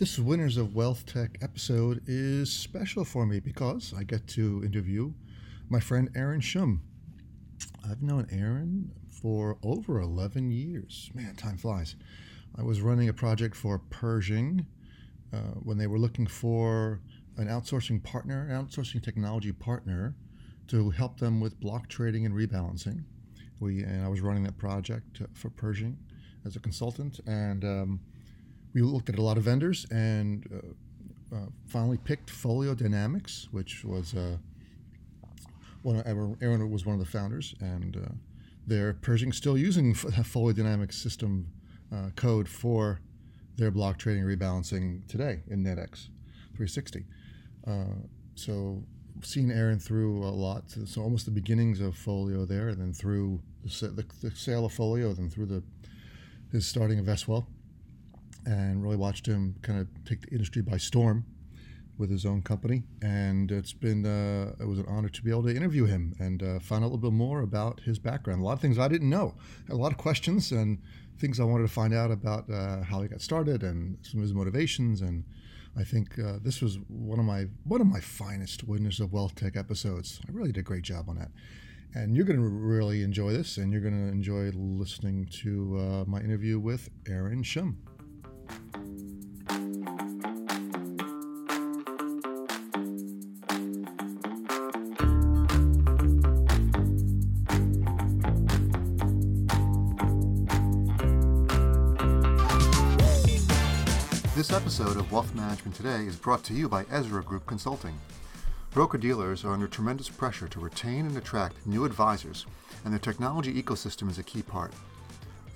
This Winners of Wealth Tech episode is special for me because I get to interview my friend Aaron Schumm. I've known Aaron for over 11 years. Man, time flies. I was running a project for Pershing uh, when they were looking for an outsourcing partner, an outsourcing technology partner to help them with block trading and rebalancing. We and I was running that project for Pershing as a consultant, and um, we looked at a lot of vendors and uh, uh, finally picked Folio Dynamics, which was uh, one of, Aaron was one of the founders, and uh, they're Pershing still using Folio Dynamics system uh, code for their block trading rebalancing today in NetX 360. Uh, so seen Aaron through a lot, so almost the beginnings of Folio there, and then through the, the, the sale of Folio, then through the his starting of Vestwell and really watched him kind of take the industry by storm with his own company. And it's been uh, it was an honor to be able to interview him and uh, find out a little bit more about his background. A lot of things I didn't know, a lot of questions and things I wanted to find out about uh, how he got started and some of his motivations. And I think uh, this was one of my one of my finest Winners of Wealth Tech episodes. I really did a great job on that. And you're going to really enjoy this, and you're going to enjoy listening to uh, my interview with Aaron Schumm. This episode of Wealth Management Today is brought to you by Ezra Group Consulting. Broker dealers are under tremendous pressure to retain and attract new advisors, and their technology ecosystem is a key part.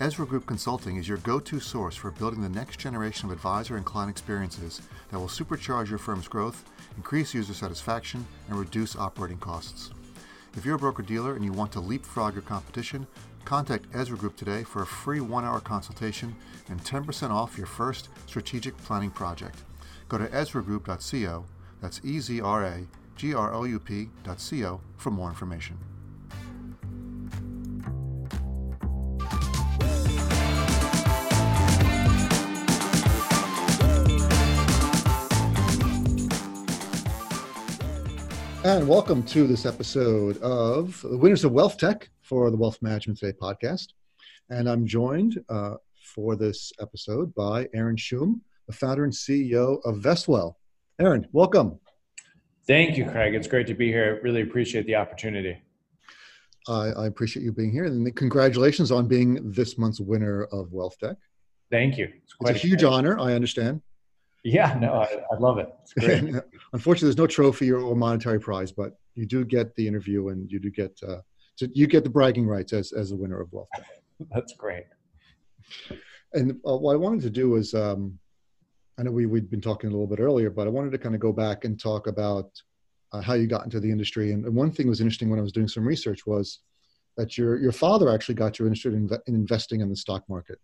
Ezra Group Consulting is your go to source for building the next generation of advisor and client experiences that will supercharge your firm's growth, increase user satisfaction, and reduce operating costs. If you're a broker dealer and you want to leapfrog your competition, contact Ezra Group today for a free one hour consultation and 10% off your first strategic planning project. Go to EzraGroup.co, that's E Z R A G R O U P.co for more information. And welcome to this episode of the Winners of Wealth Tech for the Wealth Management Today podcast. And I'm joined uh, for this episode by Aaron Schumm, the founder and CEO of Vestwell. Aaron, welcome. Thank you, Craig. It's great to be here. Really appreciate the opportunity. I, I appreciate you being here, and congratulations on being this month's winner of Wealth Tech. Thank you. It's, it's a huge honor. I understand. Yeah, no, I, I love it. It's great. Unfortunately, there's no trophy or, or, monetary prize, but you do get the interview and you do get uh, to, you get the bragging rights as as a winner of Wealth. That's great. And uh, what I wanted to do was, um, I know we we'd been talking a little bit earlier, but I wanted to kind of go back and talk about uh, how you got into the industry. And, and one thing was interesting when I was doing some research was that your your father actually got you interested in, in investing in the stock market.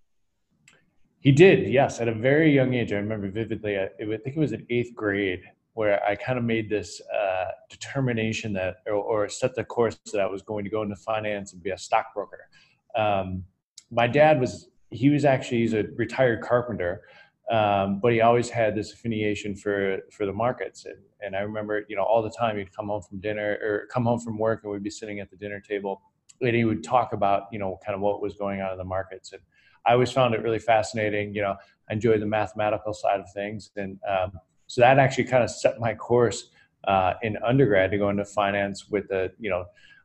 He did, yes, at a very young age. I remember vividly. I, think it was in eighth grade where I kind of made this uh, determination that, or, or, set the course that I was going to go into finance and be a stockbroker. Um, my dad was, he was actually, he's a retired carpenter, um, but he always had this affiliation for for the markets. And, and I remember, you know, all the time he'd come home from dinner or come home from work, and we'd be sitting at the dinner table, and he would talk about, you know, kind of what was going on in the markets. And I always found it really fascinating. You know, I enjoy the mathematical side of things, and um, so that actually kind of set my course uh, in undergrad to go into finance with the you know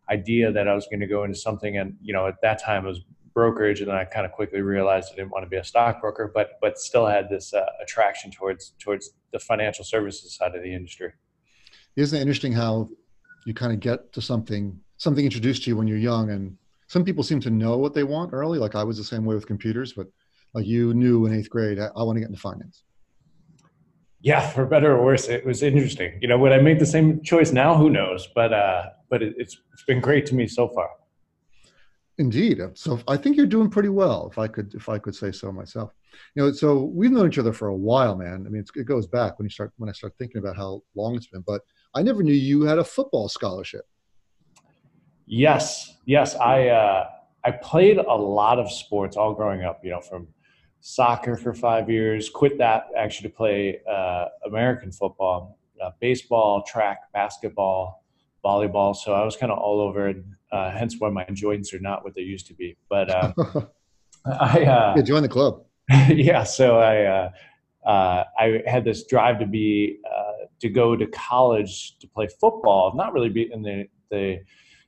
idea that I was going to go into something, and you know at that time it was brokerage, and then I kind of quickly realized I didn't want to be a stockbroker, but but still had this uh, attraction towards towards the financial services side of the industry. Isn't it interesting how you kind of get to something something introduced to you when you're young and some people seem to know what they want early. Like I was the same way with computers, but like you knew in eighth grade, I, I want to get into finance. Yeah, for better or worse, it was interesting. You know, would I make the same choice now? Who knows? But uh, but it, it's it's been great to me so far. Indeed. So I think you're doing pretty well, if I could if I could say so myself. You know, so we've known each other for a while, man. I mean, it goes back when you start when I start thinking about how long it's been. But I never knew you had a football scholarship. Yes, yes. I uh, I played a lot of sports all growing up. You know, from soccer for five years. Quit that actually to play uh, American football, uh, baseball, track, basketball, volleyball. So I was kind of all over. Uh, hence why my joints are not what they used to be. But uh, I uh, yeah, join the club. yeah, so I uh, I had this drive to be to go to college to play football. Not really be in the the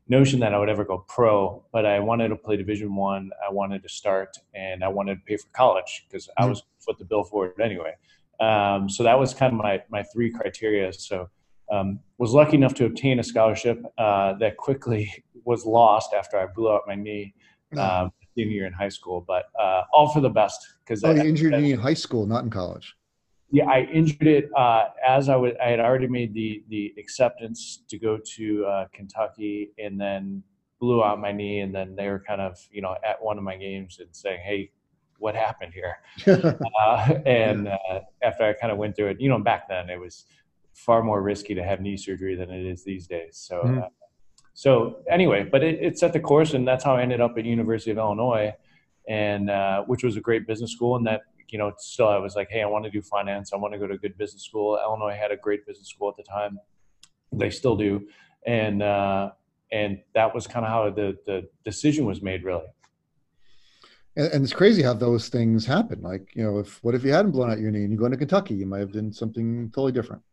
notion that I would ever go pro, but I wanted to play Division One. I. I wanted to start, and I wanted to pay for college because mm-hmm. I was foot the bill for it anyway. Um, so that was kind of my my three criteria. So um, was lucky enough to obtain a scholarship uh, that quickly was lost after I blew out my knee mm. um, senior year in high school. But uh, all for the best because oh, I, you injured your knee in high school, not in college. Yeah, I injured it uh, as I was. I had already made the the acceptance to go to uh, Kentucky, and then blew out my knee. And then they were kind of, you know, at one of my games and saying, "Hey, what happened here?" uh, and uh, after I kind of went through it, you know, back then it was far more risky to have knee surgery than it is these days. So, mm-hmm. Uh, so anyway, but it, it, set the course, and that's how I ended up at University of Illinois, and uh, which was a great business school, and that you know, still I was like, hey, I want to do finance. I want to go to a good business school. Illinois had a great business school at the time. They still do, and uh, and that was kind of how the the decision was made, really. And, and, it's crazy how those things happen. Like, you know, if what if you hadn't blown out your knee and you go into Kentucky, you might have done something totally different.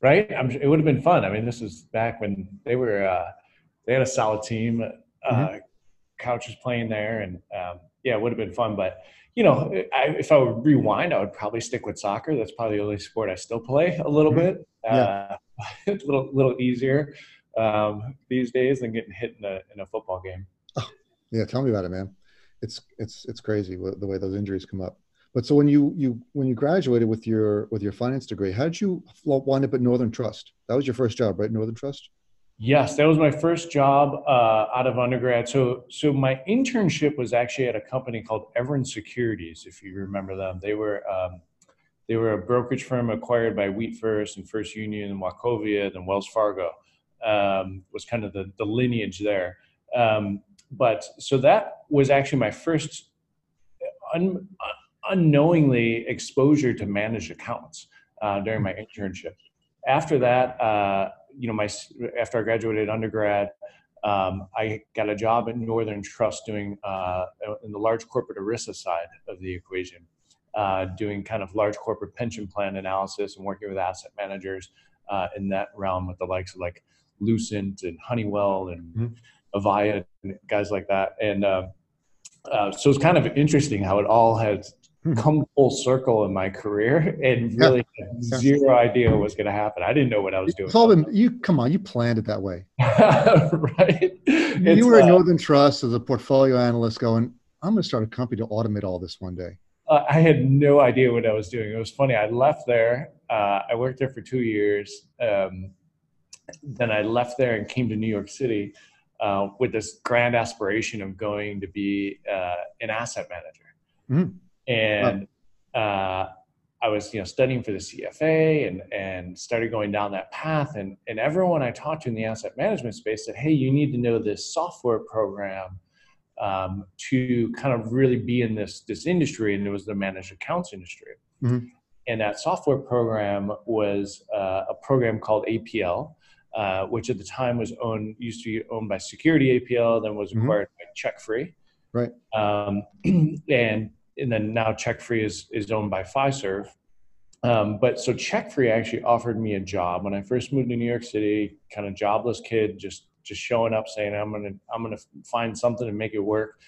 Right. I'm, it would have been fun. I mean, this is back when they were uh, they had a solid team. Uh, mm-hmm. Couch was playing there, and um, yeah, it would have been fun. But you know, I, if I would rewind, I would probably stick with soccer. That's probably the only sport I still play a little mm-hmm. bit. Yeah. Uh, a little, little easier um, these days than getting hit in a, in a football game. Oh, yeah. Tell me about it, man. It's, it's, it's crazy the way those injuries come up. But so when you, you, when you graduated with your, with your finance degree, how did you wind up at Northern Trust? That was your first job, right? Northern Trust? Yes, that was my first job uh, out of undergrad. So, so my internship was actually at a company called Everen Securities, if you remember them. They were um, they were a brokerage firm acquired by Wheat First and First Union and Wachovia, then Wells Fargo um, was kind of the, the lineage there. Um, but so that was actually my first un, unknowingly exposure to managed accounts uh, during my internship. After that, uh, you know, my after I graduated undergrad, um, I got a job at Northern Trust doing uh, in the large corporate ERISA side of the equation, uh, doing kind of large corporate pension plan analysis and working with asset managers uh, in that realm with the likes of like Lucent and Honeywell and mm-hmm. Avaya and guys like that. And uh, uh, so it's kind of interesting how it all has. Come full circle in my career and really yeah. zero idea what was going to happen. I didn't know what I was doing. You come on, you planned it that way, right? You it's, were at uh, Northern Trust as a portfolio analyst, going, "I'm going to start a company to automate all this one day." Uh, I had no idea what I was doing. It was funny. I left there. Uh, I worked there for two years. Um, then I left there and came to New York City uh, with this grand aspiration of going to be uh, an asset manager. Mm-hmm and uh, I was you know studying for the CFA and and started going down that path and and everyone I talked to in the asset management space said hey you need to know this software program um, to kind of really be in this this industry and it was the managed accounts industry mm-hmm. and that software program was uh, a program called APL uh, which at the time was owned used to be owned by Security APL then was mm-hmm. acquired mm-hmm. by CheckFree right um, and and then now CheckFree is is owned by Fiserv. Um, but so CheckFree actually offered me a job when I first moved to New York City. Kind of jobless kid, just just showing up saying I'm gonna I'm gonna find something and make it work.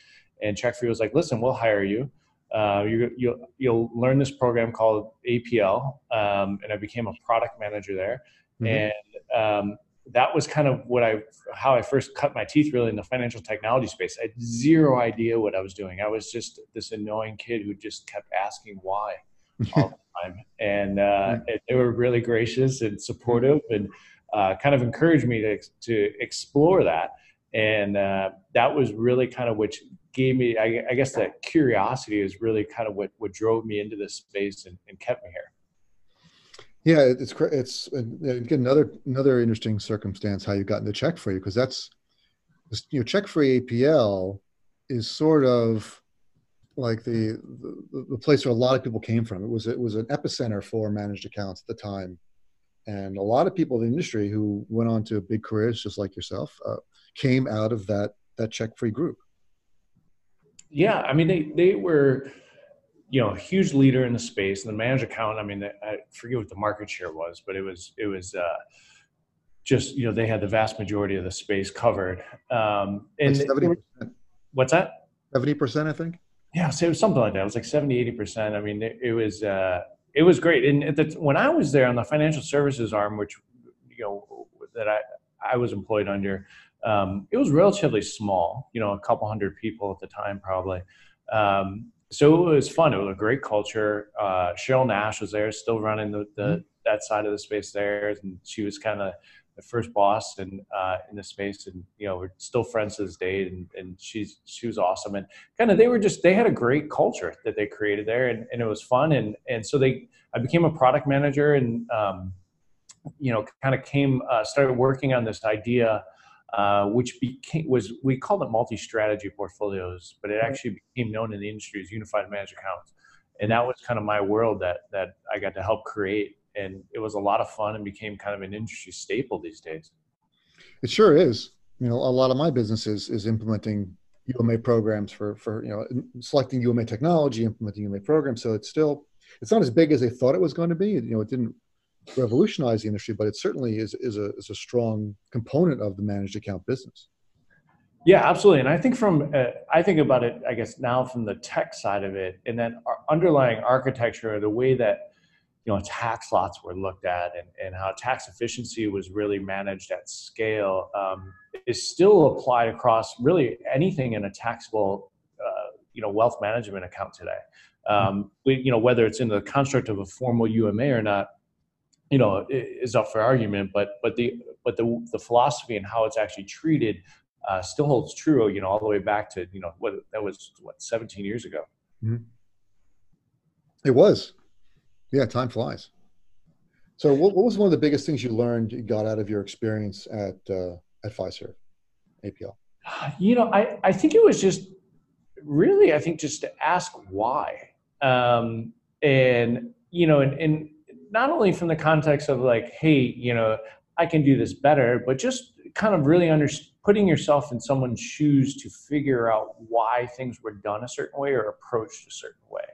And CheckFree was like, listen, we'll hire you. Uh, you, you'll you'll learn this program called APL, um, and I became a product manager there. Mm-hmm. And um, that was kind of what I how I first cut my teeth really in the financial technology space. I had zero idea what I was doing. I was just this annoying kid who just kept asking why all the time, and uh, they were really gracious and supportive and uh, kind of encouraged me to to explore that. And uh, that was really kind of which gave me, I, I, guess, that curiosity is really kind of what what drove me into this space and, and kept me here. Yeah, it's it's again another another interesting circumstance how you got into CheckFree because that's you know CheckFree APL is sort of like the, the, the place where a lot of people came from. It was it was an epicenter for managed accounts at the time, and a lot of people in the industry who went on to big careers, just like yourself, uh, came out of that that CheckFree group. Yeah, I mean they they were, you know, a huge leader in the space. And the managed account, I mean, I forget what the market share was, but it was it was. Uh, just you know they had the vast majority of the space covered um and like what's that 70% i think yeah, so it was something like that. It was like 70, 80 percent. I mean, it, it was uh, it was great. And the, when I was there on the financial services arm, which you know that I I was employed under, um, it was relatively small. You know, a couple hundred people at the time, probably. Um, so it was fun. It was a great culture. Uh, Cheryl Nash was there, still running the, the mm-hmm. that side of the space there, and she was kind of the first boss and uh, in the space, and you know we're still friends to this day. And, and she's she was awesome, and kind of they were just they had a great culture that they created there, and, and it was fun. And and so they I became a product manager, and um, you know kind of came uh, started working on this idea. Uh, which became was we called it multi-strategy portfolios, but it actually became known in the industry as unified managed accounts, and that was kind of my world that that I got to help create and it was a lot of fun and became kind of an industry staple these days. It sure is. You know, a lot of my business is, is implementing UMA programs for for you know selecting UMA technology, implementing UMA programs. So it's still it's not as big as they thought it was going to be. You know, it didn't revolutionize the industry, but it certainly is is a is a strong component of the managed account business. Yeah, absolutely. And I think from uh, I think about it, I guess now from the tech side of it, and then our underlying architecture, the way that you know tax lots were looked at and, and how tax efficiency was really managed at scale um, is still applied across really anything in a taxable uh, you know wealth management account today um, we, you know whether it's in the construct of a formal UMA or not you know is up for argument but but the but the the philosophy and how it's actually treated uh, still holds true you know all the way back to you know what that was what 17 years ago mm-hmm. it was yeah, time flies. So, what, what was one of the biggest things you learned you got out of your experience at uh, at Fiserv, APL? You know, I I think it was just really I think just to ask why, um, and you know, and, and not only from the context of like, hey, you know, I can do this better, but just kind of really under, putting yourself in someone's shoes to figure out why things were done a certain way or approached a certain way.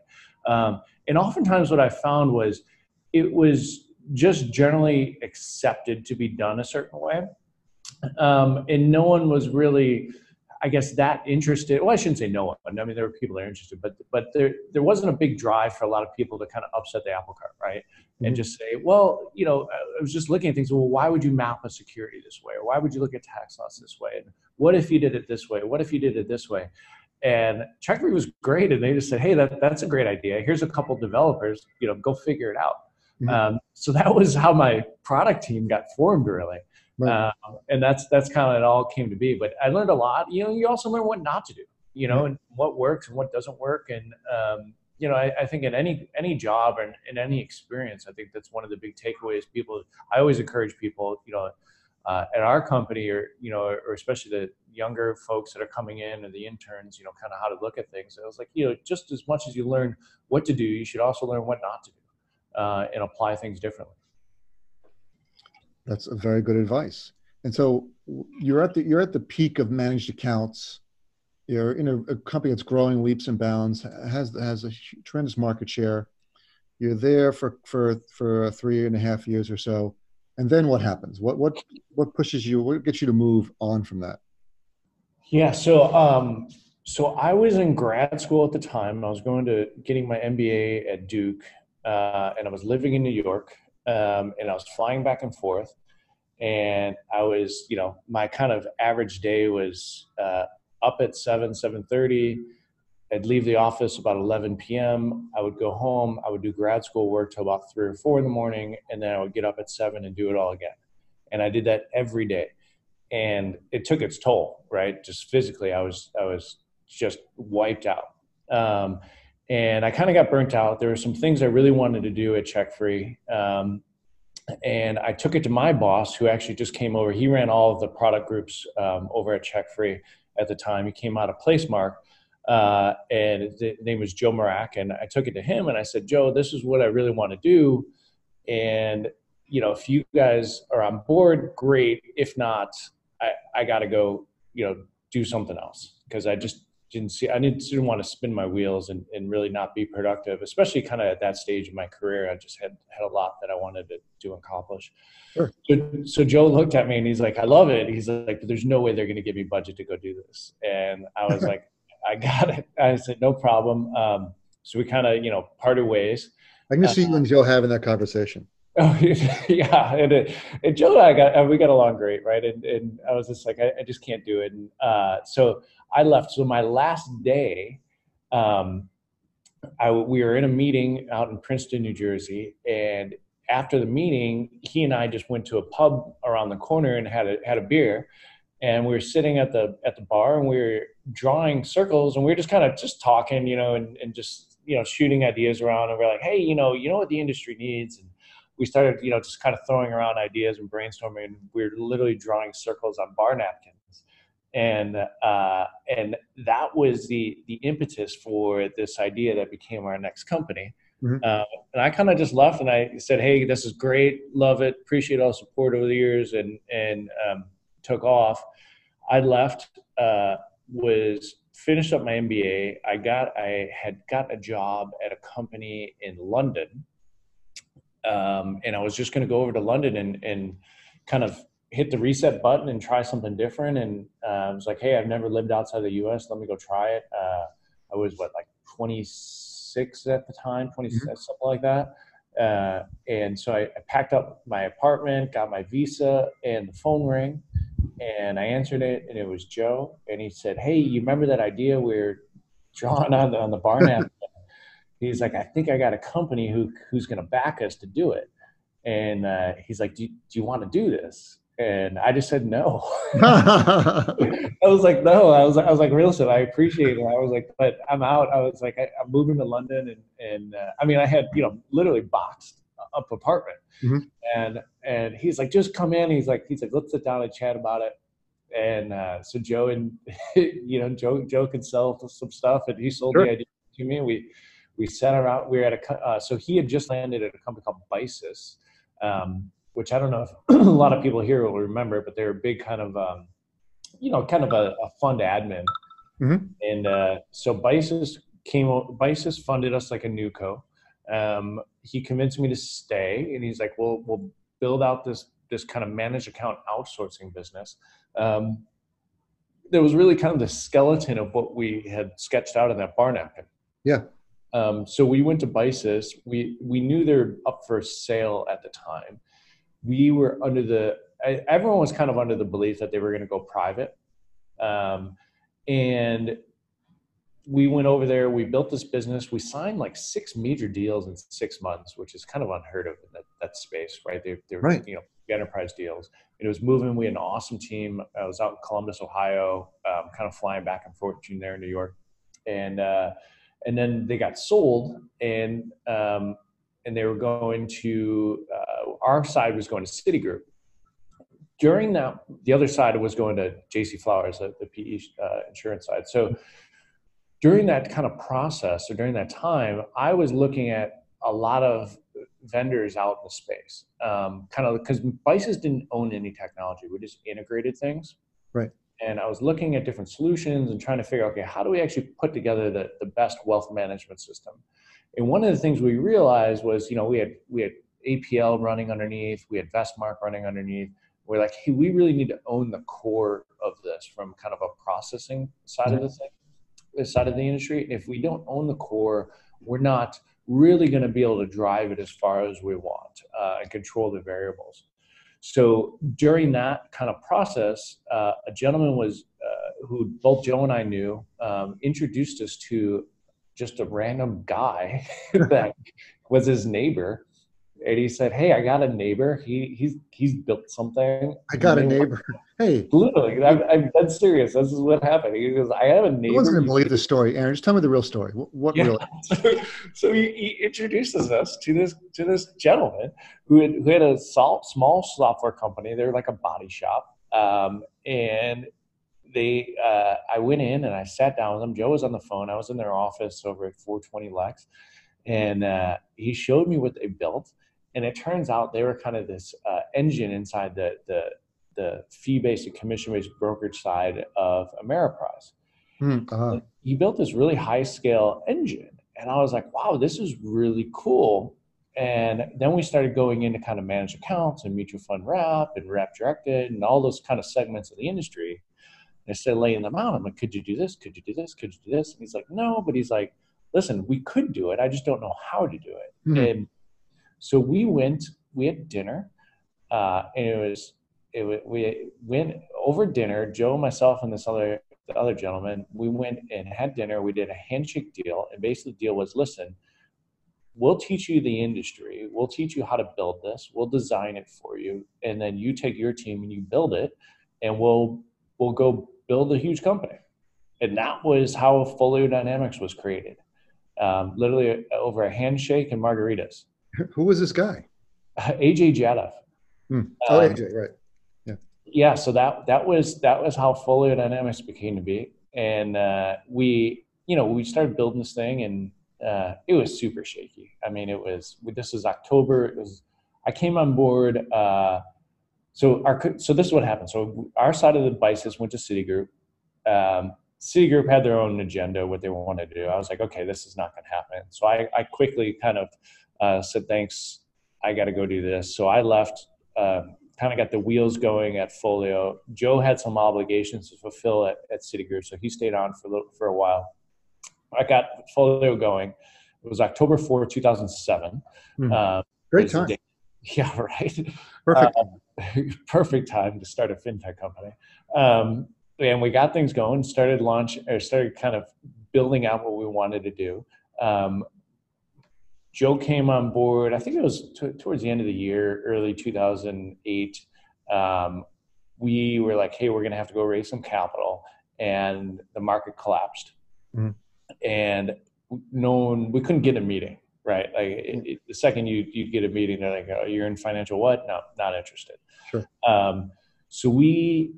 Um, and oftentimes, what I found was it was just generally accepted to be done a certain way. Um, and no one was really, I guess, that interested. Well, I shouldn't say no one. But I mean, there were people that are interested, but but there there wasn't a big drive for a lot of people to kind of upset the apple cart, right? Mm-hmm. And just say, well, you know, I was just looking at things. Well, why would you map a security this way, or why would you look at tax loss this way? And what if you did it this way? What if you did it this way? And CheckFree was great, and they just said, "Hey, that, that's a great idea. Here's a couple developers. You know, go figure it out." Mm-hmm. Um, so that was how my product team got formed, really. Right. Uh, and that's that's kind of it all came to be. But I learned a lot. You know, you also learn what not to do. You know, mm-hmm. and what works and what doesn't work. And um, you know, I, I, think in any any job and in any experience, I think that's one of the big takeaways. People, I always encourage people. You know, uh, at our company or you know or especially the younger folks that are coming in or the interns you know kind of how to look at things and i was like you know just as much as you learn what to do you should also learn what not to do uh, and apply things differently that's a very good advice. And so you're at the you're at the peak of managed accounts. You're in a, a company that's growing leaps and bounds has has a tremendous market share. You're there for for for three and a half years or so. And then what happens? What what what pushes you what gets you to move on from that? Yeah so um so i was in grad school at the time. I was going to getting my mba at duke uh, and i was living in new york um, and i was flying back and forth and i was you know my kind of average day was uh, up at 7 7.30 I'd leave the office about 11 p.m. I would go home. I would do grad school work till about three or four in the morning, and then I would get up at seven and do it all again. And I did that every day, and it took its toll. Right, just physically, I was I was just wiped out. Um, and I kind of got burnt out. There were some things I really wanted to do at CheckFree, um, and I took it to my boss, who actually just came over. He ran all of the product groups um, over at CheckFree at the time. He came out of Placemark uh, and his name was Joe Mrak. And I took it to him and I said, Joe, this is what I really want to do. And, you know, if you guys are on board, great. If not, I, I got to go, you know, do something else because I just didn't see, I didn't, didn't want to spin my wheels and, and really not be productive, especially kind of at that stage of my career. I just had, had a lot that I wanted to, to accomplish. Sure. So, so Joe looked at me and he's like, I love it. He's like, there's no way they're going to give me budget to go do this. And I was like, I got it. I said, no problem. Um, so we kind of, you know, parted ways. I can just see you and Joe having that conversation. Oh yeah, and, and Joe and I got we got along great, right? And, and I was just like, I, I just can't do it. And uh, so I left. So my last day, um, I we were in a meeting out in Princeton, New Jersey, and after the meeting, he and I just went to a pub around the corner and had a had a beer, and we were sitting at the at the bar and we were drawing circles and we were just kind of just talking, you know, and, and just you know shooting ideas around and we're like, hey, you know, you know what the industry needs and we started, you know, just kind of throwing around ideas and brainstorming. And we were literally drawing circles on bar napkins, and uh, and that was the the impetus for this idea that became our next company. Mm-hmm. Uh, and I kind of just left and I said, "Hey, this is great, love it, appreciate all support over the years," and and um, took off. I left, uh, was finished up my MBA. I got I had got a job at a company in London um, and I was just going to go over to London and and kind of hit the reset button and try something different. And uh, I was like, hey, I've never lived outside the U.S. Let me go try it. Uh, I was what like 26 at the time, 26 mm-hmm. something like that. Uh, and so I, I, packed up my apartment, got my visa, and the phone rang, and I answered it, and it was Joe, and he said, "Hey, you remember that idea we are drawing on the on the bar napkin?" He's like, I think I got a company who who's going to back us to do it. And uh, he's like, do, do you want to do this? And I just said no. I was like, no. I was I was like, real estate. I appreciate it. I was like, but I'm out. I was like, I, am moving to London, and and uh, I mean, I had you know literally boxed up apartment, mm-hmm. and and he's like, just come in. He's like, he's like, let's sit down and chat about it. And uh, so Joe and you know Joe Joe can sell some stuff, and he sold sure. the idea to me. We we sat around. We were at a uh, so he had just landed at a company called Bisys, um, which I don't know if a lot of people here will remember, but they're a big kind of um, you know kind of a, a fund admin. Mm-hmm. And uh, so Bisys came. Bisys funded us like a new co. Um, he convinced me to stay, and he's like, "We'll we'll build out this this kind of managed account outsourcing business." Um, there was really kind of the skeleton of what we had sketched out in that bar napkin. Yeah. Um, so we went to Bisys. We we knew they're up for sale at the time. We were under the everyone was kind of under the belief that they were going to go private, um, and we went over there. We built this business. We signed like six major deals in six months, which is kind of unheard of in that, that space, right? They, they're right. you know enterprise deals. And it was moving. We had an awesome team. I was out in Columbus, Ohio, um, kind of flying back and forth between there and New York, and. Uh, and then they got sold and um, and they were going to uh, our side was going to Citigroup. During that, the other side was going to JC Flowers, the, the PE uh, insurance side. So during that kind of process or during that time, I was looking at a lot of vendors out in the space, um, kind of because Bisys didn't own any technology; we just integrated things. Right and I was looking at different solutions and trying to figure out, okay, how do we actually put together the, the best wealth management system? And one of the things we realized was, you know, we had we had APL running underneath, we had Vestmark running underneath. We're like, hey, we really need to own the core of this from kind of a processing side mm-hmm. of the thing, the side of the industry. And if we don't own the core, we're not really going to be able to drive it as far as we want uh, and control the variables. So during that kind of process, uh, a gentleman was uh, who both Joe and I knew um, introduced us to just a random guy that was his neighbor and he said, "Hey, I got a neighbor. He he's he's built something. I got a neighbor. Hey, literally, I'm, I'm dead serious. This is what happened. He goes, I have a neighbor. No one's going to believe the story, Aaron. Just tell me the real story. What, yeah. really? so, so he, he, introduces us to this to this gentleman who had, who had a small small software company. They're like a body shop, um, and they, uh, I went in and I sat down with them. Joe was on the phone. I was in their office over at 420 Lex, and uh, he showed me what they built. And it turns out they were kind of this uh, engine inside the the the fee-based and commission-based brokerage side of Ameriprise. Mm, uh-huh. He built this really high-scale engine, and I was like, "Wow, this is really cool." And then we started going into kind of managed accounts and mutual fund wrap and wrap directed and all those kind of segments of the industry. And I started laying them out. I'm like, could you do this? Could you do this? Could you do this? And he's like, no, but he's like, listen, we could do it. I just don't know how to do it. Mm-hmm. And so we went, we had dinner, uh, and it was, it we went over dinner, Joe, myself, and this other, the other gentleman, we went and had dinner. We did a handshake deal. And basically the deal was, listen, we'll teach you the industry we'll teach you how to build this we'll design it for you and then you take your team and you build it and we'll we'll go build a huge company and that was how folio dynamics was created um, literally over a handshake and margaritas who was this guy aj jadov hmm. oh um, aj right yeah yeah so that that was that was how folio dynamics became to be and uh, we you know we started building this thing and uh, it was super shaky. I mean, it was this was October. It was I came on board. Uh, so our so this is what happened. So our side of the Bisys went to Citigroup. Um, Citigroup had their own agenda, what they wanted to do. I was like, okay, this is not going to happen. So I, I quickly kind of uh, said, thanks, I got to go do this. So I left, um, kind of got the wheels going at Folio. Joe had some obligations to fulfill at, at Citigroup, so he stayed on for for a while. I got Folio going. It was October 4, 2007. Mm. Uh, Great time. Yeah, right. Perfect. Uh, perfect time to start a fintech company. Um, and we got things going, started launch, or started kind of building out what we wanted to do. Um, Joe came on board, I think it was t- towards the end of the year, early 2008. Um, we were like, hey, we're going to have to go raise some capital. And the market collapsed. Mm and no one we couldn't get a meeting right like it, it, the second you you get a meeting they're like oh, you're in financial what no not interested sure um, so we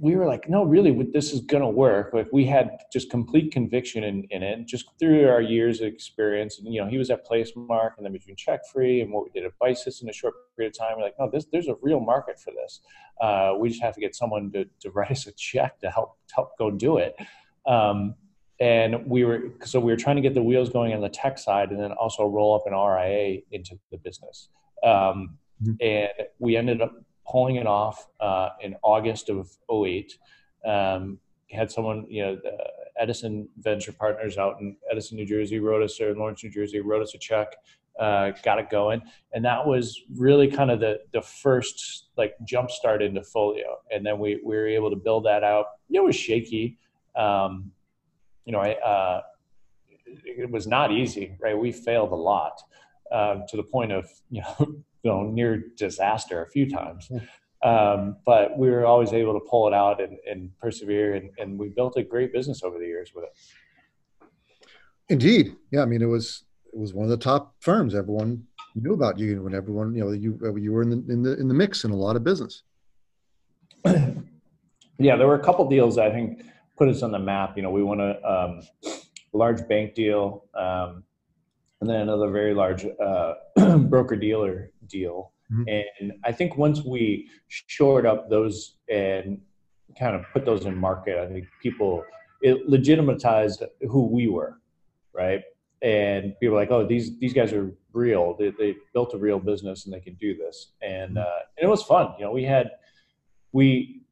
we were like no really this is going to work like we had just complete conviction in, in it just through our years of experience and you know he was at placemark and then between CheckFree and what we did at Bisys in a short period of time we're like no this, there's a real market for this uh, we just have to get someone to, to write us a check to help help go do it um, and we were so we were trying to get the wheels going on the tech side and then also roll up an RIA into the business. Um, mm-hmm. And we ended up pulling it off uh, in August of 08. Um, had someone, you know, Edison Venture Partners out in Edison, New Jersey, wrote us, or Lawrence, New Jersey, wrote us a check, uh, got it going, and that was really kind of the the first like jump start into Folio. And then we we were able to build that out. It was shaky. Um, you know, I, uh, it was not easy, right? We failed a lot uh, to the point of, you know, you know, near disaster a few times. Um, but we were always able to pull it out and, and persevere, and, and we built a great business over the years with it. Indeed, yeah. I mean, it was it was one of the top firms. Everyone knew about you when everyone, you know, you you were in the in the in the mix in a lot of business. yeah, there were a couple deals I think put us on the map. You know, we won a um, large bank deal, um, and then another very large uh, broker dealer deal. Mm-hmm. And I think once we shored up those and kind of put those in market, I think people it legitimatized who we were, right? And people were like, oh, these these guys are real. They, they built a real business and they can do this. And, mm-hmm. uh, and it was fun. You know, we had we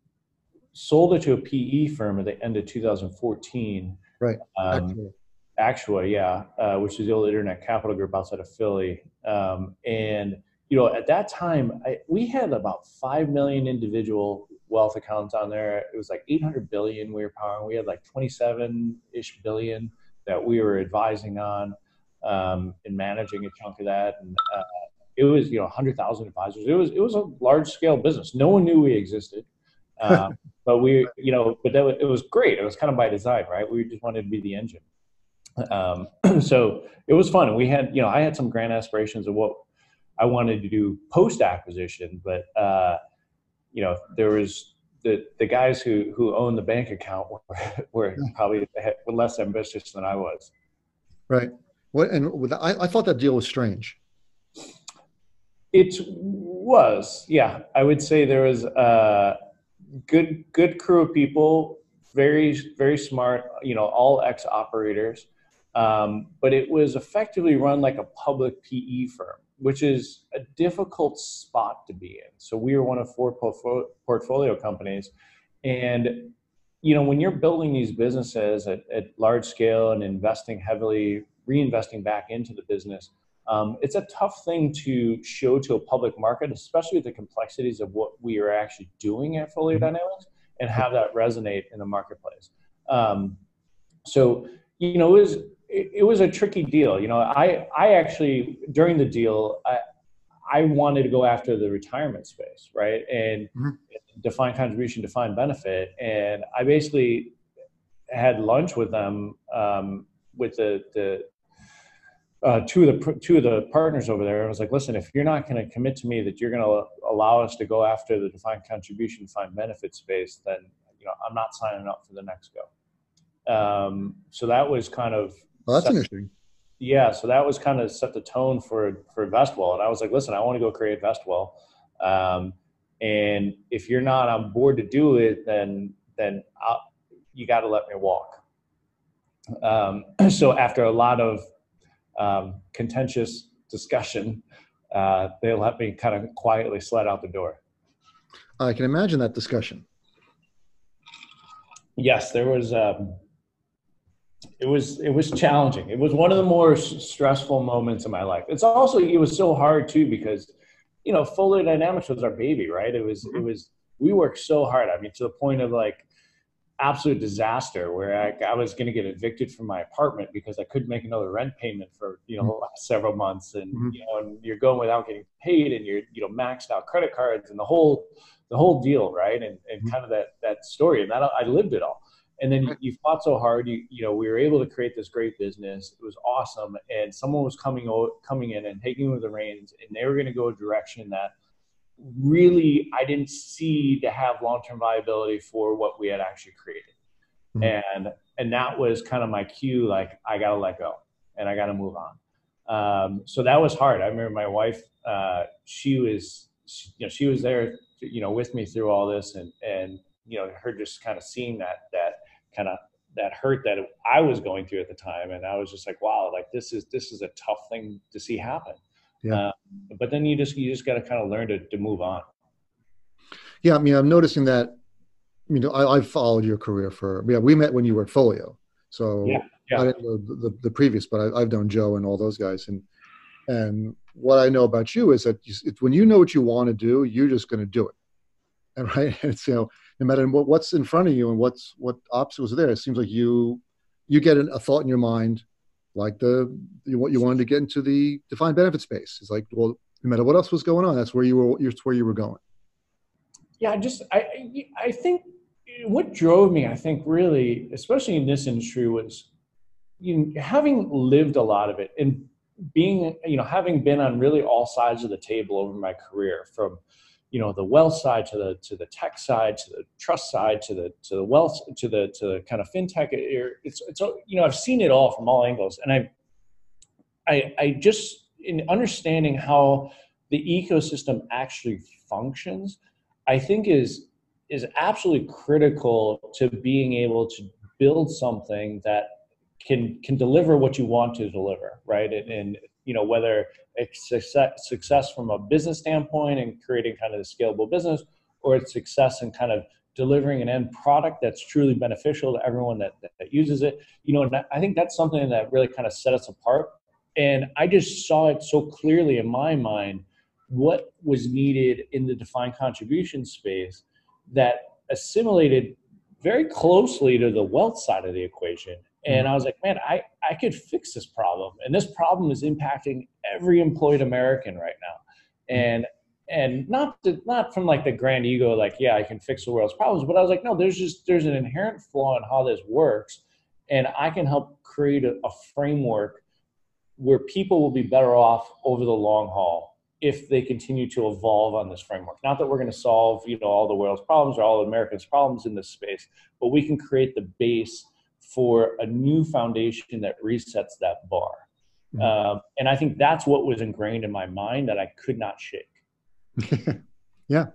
sold it to a PE firm at the end of 2014. Right. Um, Actua, yeah, uh, which is the old Internet Capital Group outside of Philly. Um, and you know, at that time, I, we had about five million individual wealth accounts on there. It was like 800 billion we were powering. We had like 27 ish billion that we were advising on um, and managing a chunk of that. And uh, it was you know 100,000 advisors. It was it was a large scale business. No one knew we existed. Um, but we, you know, but that, it was great. It was kind of by design, right? We just wanted to be the engine. Um, so it was fun. We had, you know, I had some grand aspirations of what I wanted to do post acquisition, but uh, you know, there was the the guys who who own the bank account were, were probably less ambitious than I was. Right. What and I, I thought that deal was strange. It was, yeah. I would say there was a good good crew of people, very very smart. You know, all ex operators, um, but it was effectively run like a public PE firm which is a difficult spot to be in. So we are one of four portfolio companies, and you know when you're building these businesses at, at large scale and investing heavily, reinvesting back into the business, um, it's a tough thing to show to a public market, especially with the complexities of what we are actually doing at Folio mm-hmm. Dynamics, and have that resonate in the marketplace. Um, so you know it was it, it, was a tricky deal. You know, I I actually during the deal I I wanted to go after the retirement space, right? And mm-hmm. defined contribution, defined benefit, and I basically had lunch with them um, with the the uh, two of the two of the partners over there. I was like, listen, if you're not going to commit to me that you're going to allow us to go after the defined contribution, defined benefit space, then you know I'm not signing up for the next go. Um, so that was kind of well, that's set, interesting. Yeah, so that was kind of set the tone for for Vestwell, and I was like, listen, I want to go create Vestwell, um, and if you're not on board to do it, then then I'll, you got to let me walk. Um, so after a lot of um, contentious discussion, uh, they let me kind of quietly slide out the door. I can imagine that discussion. Yes, there was. Um, it was it was challenging. It was one of the more stressful moments in my life. It's also it was so hard too because you know Folio Dynamics was our baby, right? It was mm-hmm. it was we worked so hard. I mean, to the point of like absolute disaster where I, I was going to get evicted from my apartment because I couldn't make another rent payment for you know mm-hmm. several months, and mm-hmm. you know, and you're going without getting paid, and you're you know maxed out credit cards and the whole the whole deal, right? And and mm-hmm. kind of that that story, and that I lived it all and then you, fought so hard you you know we were able to create this great business. It was awesome. And someone was coming coming in and taking over the reins and they were going to go a direction that really i didn't see to have long-term viability for what we had actually created. Mm-hmm. and and that was kind of my cue like i gotta let go and i gotta move on. Um, so that was hard. I remember my wife uh, she was she, you know she was there you know with me through all this and and you know her just kind of seeing that that kind of that hurt that I was going through at the time, and I was just like, wow, like this is this is a tough thing to see happen. Yeah. Uh, but then you just you just got to kind of learn to to move on. Yeah, I mean, I'm noticing that. You know, I, I've followed your career for. Yeah, we met when you were at Folio, so yeah, yeah. I didn't know the, the, the previous, but I, have known Joe and all those guys, and and what I know about you is that you, when you know what you want to do, you're just going to do it, and right, you know no matter what, what's in front of you and what's what obstacles are there, it seems like you you get an, a thought in your mind, like the you, what you wanted to get into the defined benefit space. It's like, well, no matter what else was going on, that's where you were. That's where you were going. Yeah, I just I I think what drove me, I think, really, especially in this industry, was you know, having lived a lot of it and being, you know, having been on really all sides of the table over my career, from you know the wealth side to the to the tech side to the trust side to the to the wealth to the to the kind of fintech it's it's you know i've seen it all from all angles. And i i i just in understanding how the ecosystem actually functions i think is is absolutely critical to being able to build something that can can deliver what you want to deliver right? And, and you know whether it's success, success from a business standpoint and creating kind of a scalable business or it's success in kind of delivering an end product that's truly beneficial to everyone that, that, that uses it. You know and i think that's something that really kind of set us apart. And i just saw it so clearly in my mind what was needed in the defined contribution space that assimilated very closely to the wealth side of the equation and mm-hmm. I was like, man, I, I could fix this problem. And this problem is impacting every employed American right now. Mm-hmm. And and not to, not from like the grand ego, like, yeah, I can fix the world's problems, but I was like, no, there's just there's an inherent flaw in how this works. And I can help create a, a framework where people will be better off over the long haul if they continue to evolve on this framework. Not that we're going to solve, you know, all the world's problems or all Americans' problems in this space, but we can create the base for a new foundation that resets that bar. Mm-hmm. Um, and I think that's what was ingrained in my mind that I could not shake. yeah.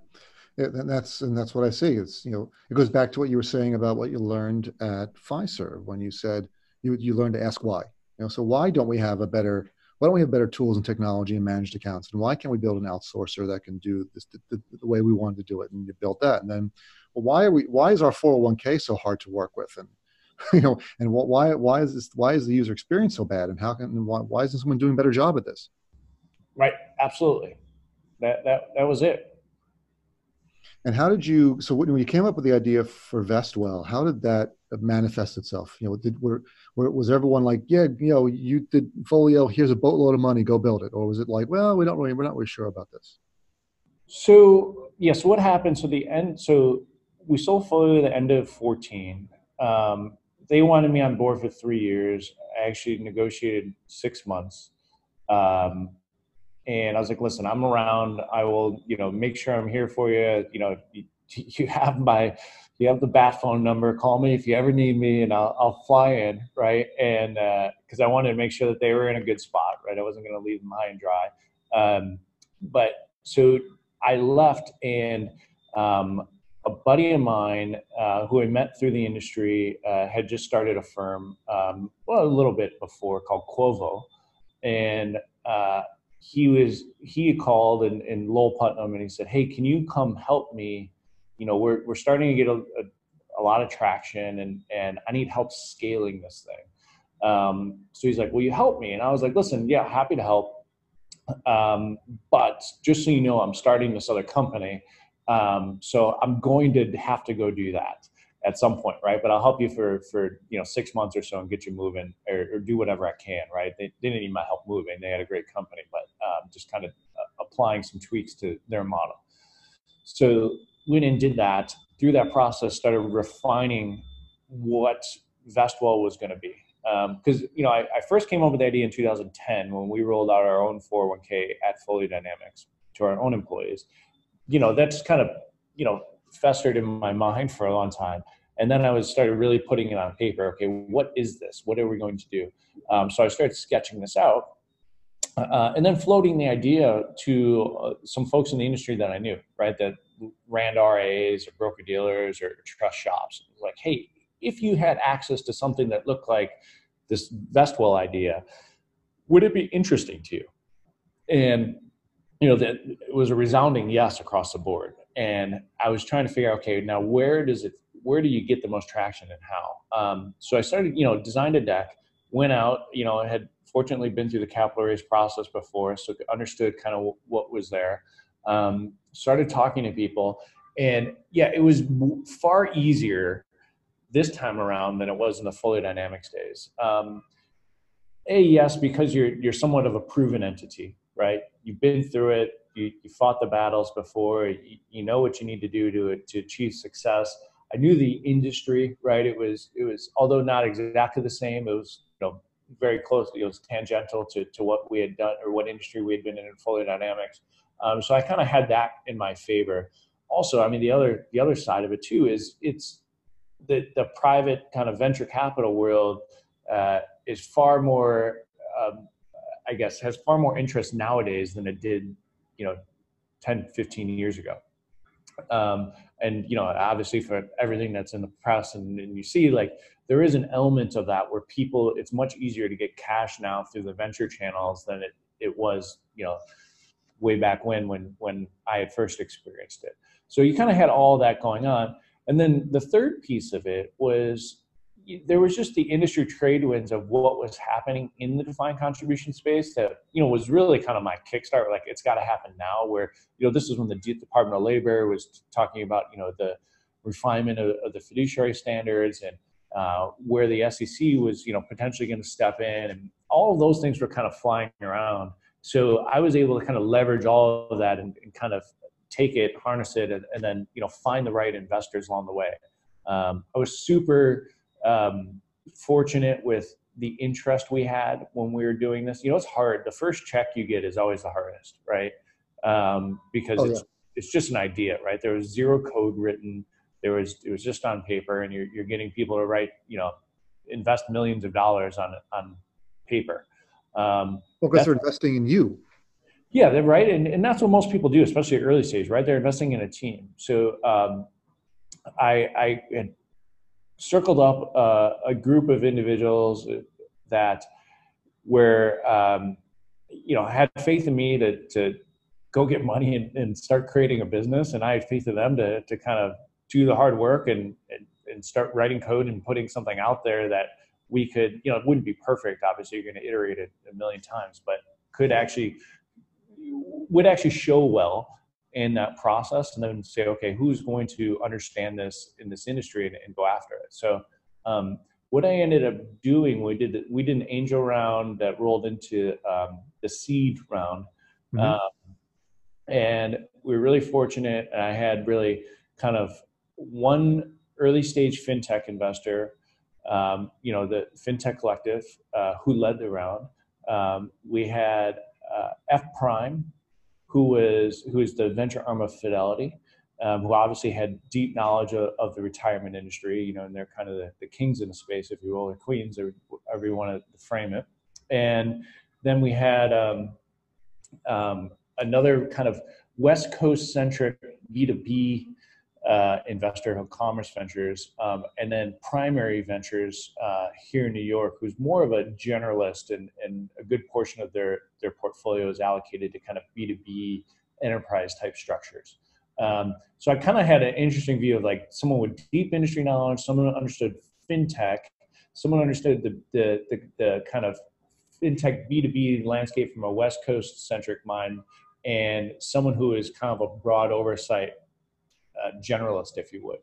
And that's and that's what I see. It's you know it goes back to what you were saying about what you learned at Fiserv when you said you you learned to ask why. You know, so why don't we have a better why don't we have better tools and technology and managed accounts? And why can't we build an outsourcer that can do this the, the, the way we wanted to do it? And you built that. And then, well, why are we? Why is our 401k so hard to work with? And you know, and what, why why is this? Why is the user experience so bad? And how can why, why isn't someone doing a better job at this? Right. Absolutely. That that that was it. And how did you? So when you came up with the idea for Vestwell, how did that manifest itself? You know, did were, were was everyone like, yeah, you know, you did Folio, here's a boatload of money, go build it, or was it like, well, we don't really, we're not really sure about this. So yes, yeah, so what happened? So the end. So we sold Folio at the end of fourteen. Um, they wanted me on board for three years. I actually negotiated six months. Um, and I was like, listen, I'm around. I will, you know, make sure I'm here for you. You know, you, you have my, you have the bat phone number. Call me if you ever need me, and I'll, I'll fly in, right? And because uh, I wanted to make sure that they were in a good spot, right? I wasn't going to leave them high and dry. Um, but so I left, and um, a buddy of mine uh, who I met through the industry uh, had just started a firm, um, well, a little bit before called Quovo, and uh, he was he called and, in Lowell Putnam and he said, "Hey, can you come help me? You know, we're we're starting to get a, a, a lot of traction, and and I need help scaling this thing." Um, so he's like, "Will you help me?" And I was like, "Listen, yeah, happy to help, um, but just so you know, I'm starting this other company, um, so I'm going to have to go do that." at some point, right? But I'll help you for for you know six months or so and get you moving, or, or do whatever I can, right? They, they, didn't need my help moving; they had a great company, but um, just kind of uh, applying some tweaks to their model. So went and did that. Through that process, started refining what Vestwell was going to be. Because um, you know, I, I, first came up with the idea in 2010 when we rolled out our own 401k at Folio Dynamics to our own employees. You know, that's kind of you know festered in my mind for a long time. And then I was started really putting it on paper. Okay, what is this? What are we going to do? Um, so I started sketching this out, uh, and then floating the idea to uh, some folks in the industry that I knew, right, that ran RAs or broker dealers or trust shops. Like, hey, if you had access to something that looked like this Vestwell idea, would it be interesting to you? And you know, that it was a resounding yes across the board and I was trying to figure out, okay, now where does it, where do you get the most traction and how? Um, so I started, you know, designed a deck, went out, you know, I had fortunately been through the capital raise process before, so understood kind of what was there. Um, started talking to people, and yeah, it was far easier this time around than it was in the Folio Dynamics days. Um, a yes, because you're you're somewhat of a proven entity, right? You've been through it you, you fought the battles before you, you know what you need to do to to achieve success. I knew the industry right? It was it was although not exactly the same it was you know very close. it was tangential to, to what we had done or what industry we had been in in folio dynamics. Um, so i kind of had that in my favor. Also i mean the other the other side of it too is it's the the private kind of venture capital world uh, is far more um, I guess has far more interest nowadays than it did you know 10 15 years ago. Um, and you know obviously for everything that's in the press and, and, you see like there is an element of that where people it's much easier to get cash now through the venture channels than it, it was you know way back when when when i had first experienced it. So you kind of had all that going on. And then the third piece of it was there was just the industry trade winds of what was happening in the defined contribution space that you know was really kind of my kickstart like it's got to happen now where you know this is when the department of labor was talking about you know the refinement of, of the fiduciary standards and uh, where the sec was you know potentially going to step in and all of those things were kind of flying around. So i was able to kind of leverage all of that and, and kind of take it harness it and, and, then you know find the right investors along the way. Um, i was super um, fortunate with the interest we had when we were doing this. You know, it's hard. The first check you get is always the hardest, right? um, because Oh, it's it's just an idea, right? There was zero code written. There was it was just on paper, and you're you're getting people to write, you know, invest millions of dollars on on paper. Um, Well, because they're investing in you. yeah, they're right, and, and that's what most people do, especially at early stage, right? They're investing in a team. So um, I, I had circled up uh, a group of individuals that were, um, you know, had faith in me to to go get money and, and start creating a business, and I had faith in them to to kind of do the hard work and, and and start writing code and putting something out there that we could, you know, it wouldn't be perfect. Obviously, you're going to iterate it a million times, but could actually would actually show well in that process and then say okay who's going to understand this in this industry and, and go after it? So um, what i ended up doing we did we did an angel round that rolled into um, the seed round. Mhm. um, and we were really fortunate. And i had really kind of one early stage fintech investor um, you know the fintech collective uh, who led the round. Um, we had uh, F Prime, who was who is the venture arm of Fidelity, um, who obviously had deep knowledge of, of, the retirement industry. You know, and they're kind of the, the kings in the space, if you will, or queens, or however you want to frame it. And then we had um, um, another kind of West Coast centric B two B uh, investor of Commerce Ventures, um, and then Primary Ventures uh, here in New York, who's more of a generalist, and, and a good portion of their their portfolio is allocated to kind of B two B enterprise type structures. Um, so I kind of had an interesting view of like someone with deep industry knowledge, someone who understood fintech, someone understood the the, the, the kind of fintech B two B landscape from a West Coast centric mind, and someone who is kind of a broad oversight generalist, if you would.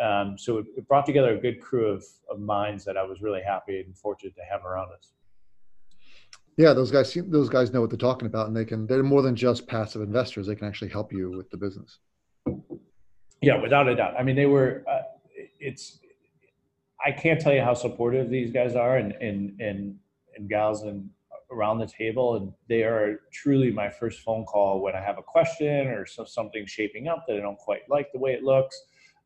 Um, so it, it, brought together a good crew of, of minds that I was really happy and fortunate to have around us. Yeah, those guys those guys know what they're talking about, and they can they're more than just passive investors. They can actually help you with the business. Yeah, without a doubt. I mean, they were. Uh, it's. I can't tell you how supportive these guys are, and and and and gals, and around the table and they are truly my first phone call when i have a question or so, something shaping up that i don't quite like the way it looks.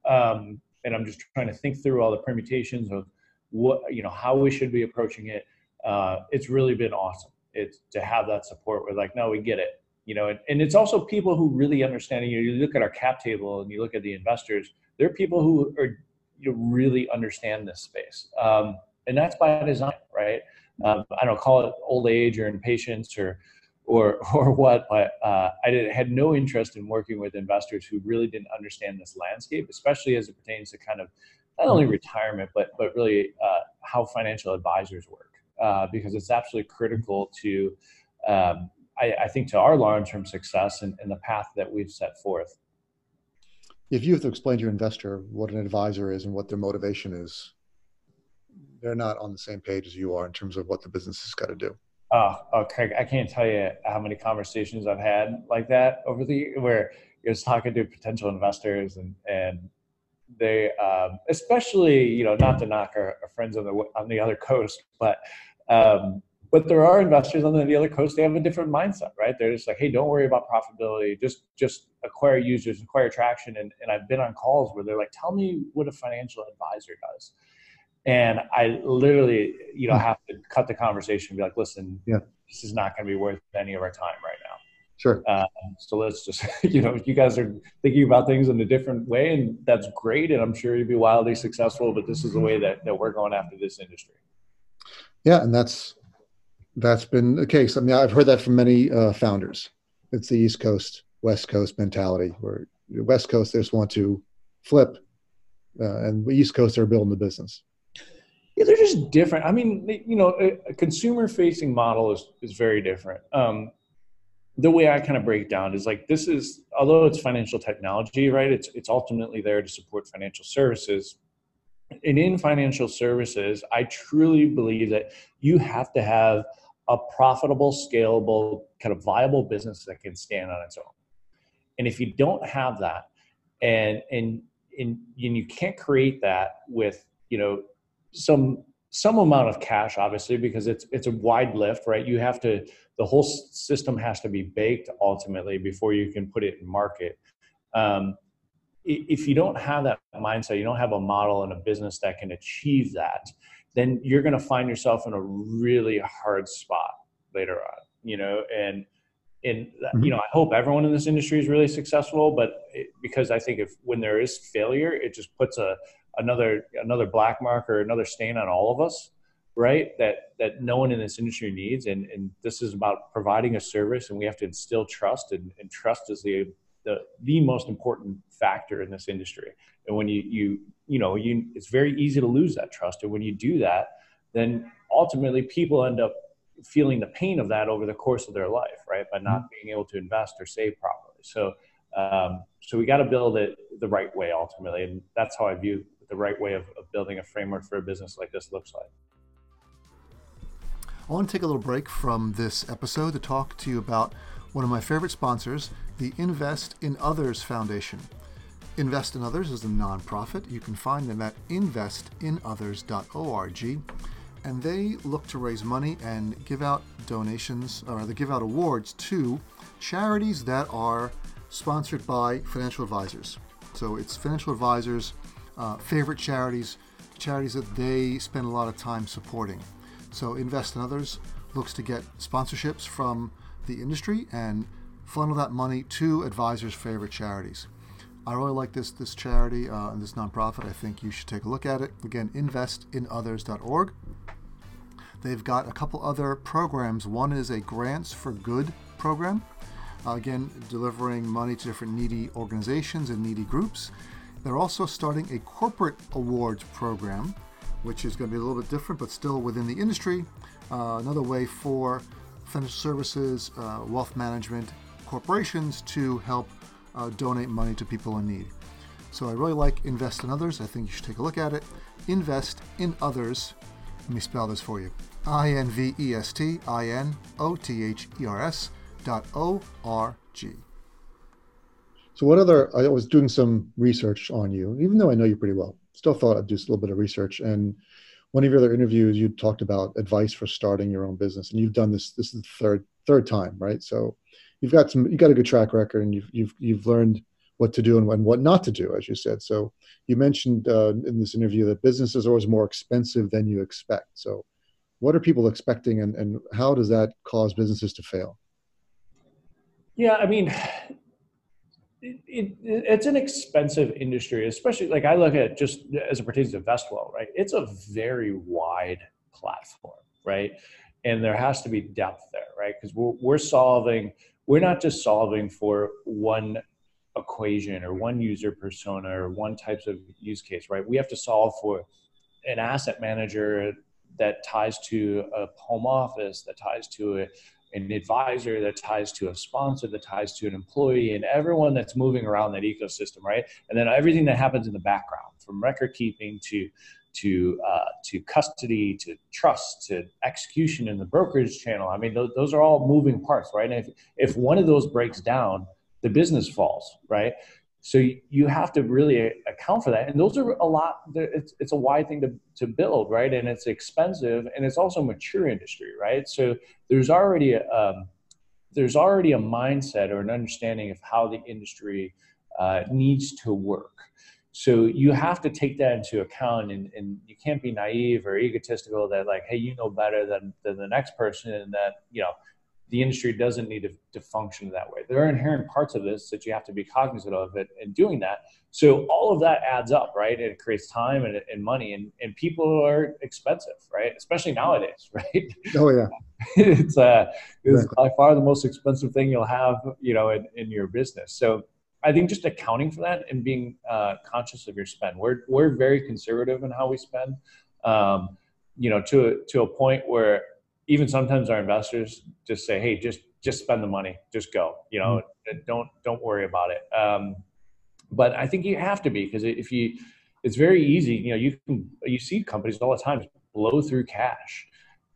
Um, and i'm just trying to think through all the permutations of what you know how we should be approaching it. Uh, it's really been awesome. It's to have that support we're like no we get it you know and, and it's also people who really understand you, know, you look at our cap table and you look at the investors there are people who are you know, really understand this space. Um, and that's by design right um, I don't call it old age or impatience or or or what, but uh, I did, had no interest in working with investors who really didn't understand this landscape, especially as it pertains to kind of not only retirement but but really uh, how financial advisors work, uh, because it's absolutely critical to. Um, I, I, think to our long-term success and, and the path that we've set forth. If you have to explain to your investor what an advisor is and what their motivation is, they're not on the same page as you are in terms of what the business has got to do. Oh, oh, Craig, I can't tell you how many conversations I've had like that over the where you're talking to potential investors and and they, um, especially you know, not to knock our, our, friends on the on the other coast, but um, but there are investors on the other coast. They have a different mindset, right? They're just like, hey, don't worry about profitability. Just just acquire users, acquire traction. And and I've been on calls where they're like, tell me what a financial advisor does and I literally, you know, have to cut the conversation and be like, listen, yeah. this is not going to be worth any of our time right now. Sure. Um, so let's just, you know, you guys are thinking about things in a different way, and that's great. And I'm sure you'll be wildly successful, but this is the way that, that we're going after this industry. Yeah. And that's, that's been the case. I mean, I've heard that from many uh, founders. It's the East Coast, West Coast mentality where the West Coast, they just want to flip, uh, and the East Coast, they're building the business. Yeah, they're just different. I mean, you know, a, a consumer-facing model is is very different. Um, the way I kind of break down is like this is although it's financial technology, right? It's it's ultimately there to support financial services. And in financial services, I truly believe that you have to have a profitable, scalable, kind of viable business that can stand on its own. And if you don't have that, and and and, and you can't create that with you know some some amount of cash, obviously, because it's it's a wide lift, right? You have to the whole system has to be baked ultimately before you can put it in market. Um, if you don't have that mindset, you don't have a model and a business that can achieve that, then you're going to find yourself in a really hard spot later on. You know, and and mm-hmm. you know, I hope everyone in this industry is really successful, but it, because I think if when there is failure, it just puts a another another black mark or another stain on all of us right? That that no one in this industry needs. And and this is about providing a service and we have to instill trust and, and trust is the the the most important factor in this industry. And when you you you know you it's very easy to lose that trust. And when you do that then ultimately people end up feeling the pain of that over the course of their life right? By not being able to invest or save properly. So um, so we got to build it the right way ultimately. And that's how i view the right way of, of building a framework for a business like this looks like I want to take a little break from this episode to talk to you about one of my favorite sponsors, the Invest in Others Foundation. Invest in Others is a nonprofit. You can find them at investinothers.org. And they look to raise money and give out donations, or rather, give out awards to charities that are sponsored by financial advisors. So it's financial advisors' uh, favorite charities, charities that they spend a lot of time supporting. So Invest in Others looks to get sponsorships from the industry and funnel that money to advisors' favorite charities. I really like this this charity uh, and this nonprofit. I think you should take a look at it. Again, investinothers.org. They've got a couple other programs. One is a Grants for Good program. Uh, again, delivering money to different needy organizations and needy groups. They're also starting a corporate awards program which is going to be a little bit different, but still within the industry. Uh, another way for financial services, uh, wealth management corporations to help uh, donate money to people in need. So I really like Invest in Others. I think you should take a look at it. Invest in Others. Let me spell this for you I N V E S T I N O T H E R S dot O R G. So, what other? I was doing some research on you, even though I know you pretty well still thought I'd do a little bit of research. And one of your other interviews, you talked about advice for starting your own business, and you've done this. This is the third third time, right? So you've got some, you got a good track record, and you've you've you've learned what to do and, and what not to do, as you said. So you mentioned uh, in this interview that business is always more expensive than you expect. So what are people expecting, and and how does that cause businesses to fail? Yeah, I mean, it, it, it's an expensive industry, especially like I look at just as it pertains to Vestwell, right? It's a very wide platform, right? And there has to be depth there, right? Because we're, we're solving, we're not just solving for one equation or one user persona or one types of use case, right? We have to solve for an asset manager that ties to a home office, that ties to a, an advisor that ties to a sponsor that ties to an employee and everyone that's moving around that ecosystem right? And then everything that happens in the background from record keeping to to uh, to custody to trust to execution in the brokerage channel i mean those, those are all moving parts right? And if, if one of those breaks down the business falls right so you have to really account for that. And those are a lot it's, it's a wide thing to, to build right? And it's expensive and it's also a mature industry right? So there's already a um, there's already a mindset or an understanding of how the industry uh, needs to work. So you have to take that into account and, and you can't be naive or egotistical that like hey you know better than, than the next person and that you know the industry doesn't need to, to function that way. There are inherent parts of this that you have to be cognizant of it in doing that. So all of that adds up, right? And it creates time and, and money, and, and people are expensive, right? Especially nowadays, right? Oh yeah, it's uh, it's by far the most expensive thing you'll have, you know, in, in your business. So I think just accounting for that and being uh, conscious of your spend. We're we're very conservative in how we spend, um, you know, to to a point where even sometimes our investors just say, "Hey, just just spend the money, just go." You know, mm-hmm. don't don't worry about it. Um, but I think you have to be because if you, it's very easy. You know, you can you see companies all the time blow through cash,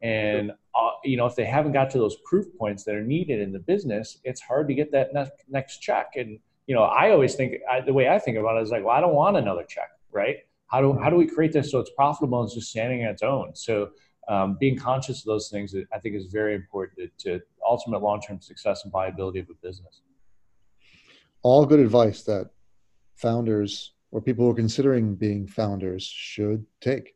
and uh, you know if they haven't got to those proof points that are needed in the business, it's hard to get that next next check. And you know, I always think I, the way I think about it is like, well, I don't want another check, right? how do how do we create this so it's profitable and it's just standing on its own? So um, being conscious of those things, I think, is very important to, to ultimate long-term success and viability of a business. All good advice that founders or people who are considering being founders should take.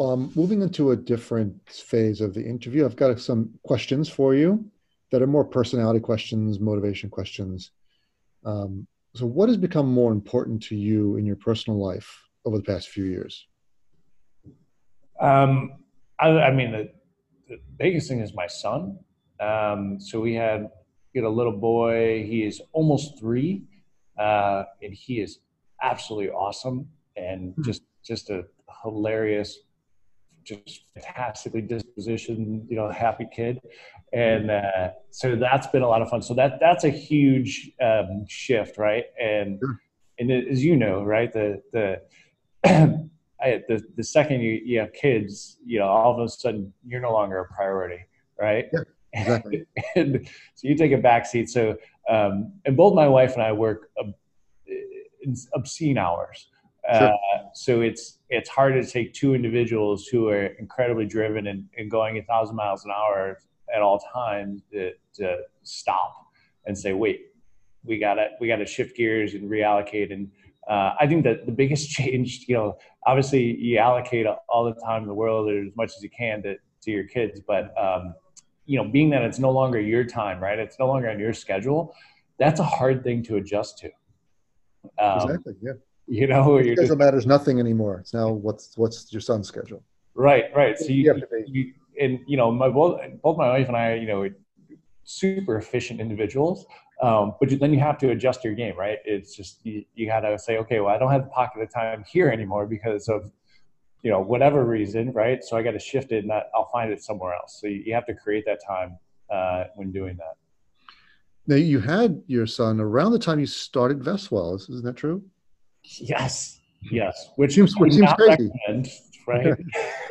Um, moving into a different phase of the interview, I've got some questions for you that are more personality questions, motivation questions. Um, so, what has become more important to you in your personal life over the past few years? Um, I, I, mean, the, the, biggest thing is my son. Um, so we had had a little boy. He is almost three, uh, and he is absolutely awesome and hmm. just just a hilarious just fantastically dispositioned, you know, happy kid, and uh, so that's been a lot of fun. So that that's a huge um, shift, right? And and as you know, right, the the I, the the second you, you have kids, you know, all of a sudden you're no longer a priority, right? Yeah, exactly. and so you take a back seat. So um, and both my wife and I work obscene hours. Sure. Uh, so it's it's hard to take two individuals who are incredibly driven and, and going a thousand miles an hour at all times to, to stop and say, wait, we gotta we gotta shift gears and reallocate. And uh, I think that the biggest change, you know, obviously you allocate all the time in the world or as much as you can to to your kids, but um, you know, being that it's no longer your time, right? It's no longer on your schedule. That's a hard thing to adjust to. Um, exactly. Yeah you know your schedule matters nothing anymore it's now what's what's your son's schedule right right so you, you and you know my both both my wife and i you know super efficient individuals um, but then you have to adjust your game right it's just you, you got to say okay well i don't have the pocket of time here anymore because of you know whatever reason right so i got to shift it and i'll find it somewhere else so you, you have to create that time uh, when doing that now you had your son around the time you started vestwell isn't that true Yes, yes. Which seems, which seems crazy. Right.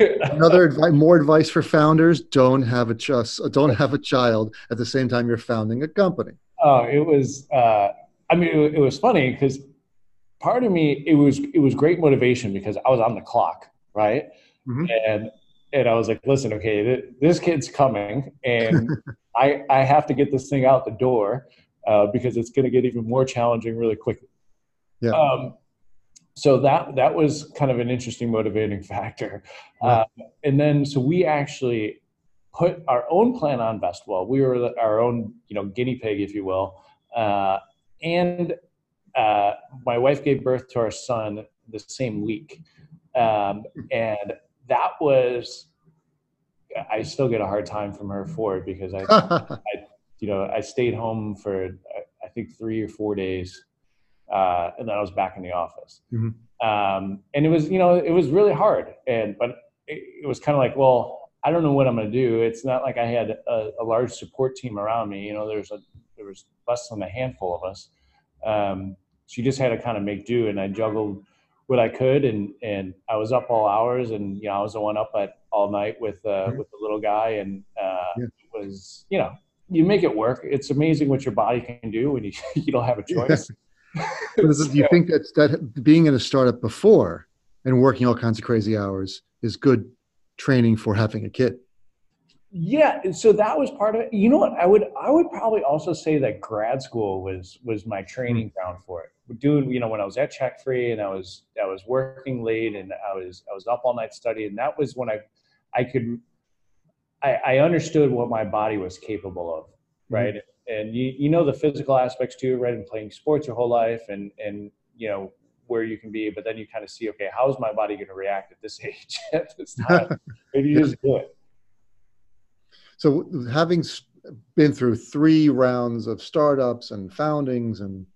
Another advice, more advice for founders: don't have a just, don't have a child at the same time you're founding a company. Oh, it was. Uh, I mean, it, it was funny because part of me, it was it was great motivation because I was on the clock, right? Mm-hmm. And and I was like, listen, okay, this kid's coming, and I I have to get this thing out the door uh, because it's going to get even more challenging really quickly. Yeah. Um, so that that was kind of an interesting motivating factor uh, and then so we actually put our own plan on vestwell we were our own you know guinea pig if you will uh, and uh, my wife gave birth to our son the same week um, and that was i still get a hard time from her for it because i, I you know i stayed home for i think three or four days uh, and then I was back in the office. Mm-hmm. Um, and it was, you know, it was really hard. And but it, it was kind of like, well, I don't know what I'm going to do. It's not like I had a, a, large support team around me. You know, there's a there was less than a handful of us. Um, so you just had to kind of make do, and I juggled what I could, and and I was up all hours, and you know, I was the one up at all night with uh, with the little guy, and uh, yeah. it was you know you make it work. It's amazing what your body can do when you you don't have a choice. Yeah. do you think that that being in a startup before and working all kinds of crazy hours is good training for having a kid? Yeah, so that was part of it. You know what? I would I would probably also say that grad school was was my training mm-hmm. ground for it. Doing you know when I was at CheckFree and I was I was working late and I was I was up all night studying. That was when I I could I, I understood what my body was capable of, right? Mm-hmm and you, you know the physical aspects too, right? And playing sports your whole life and, and, you know, where you can be, but then you kind of see, okay, how is my body going to react at this age, at this time? Maybe you just do it. So having been through three rounds of startups and foundings and,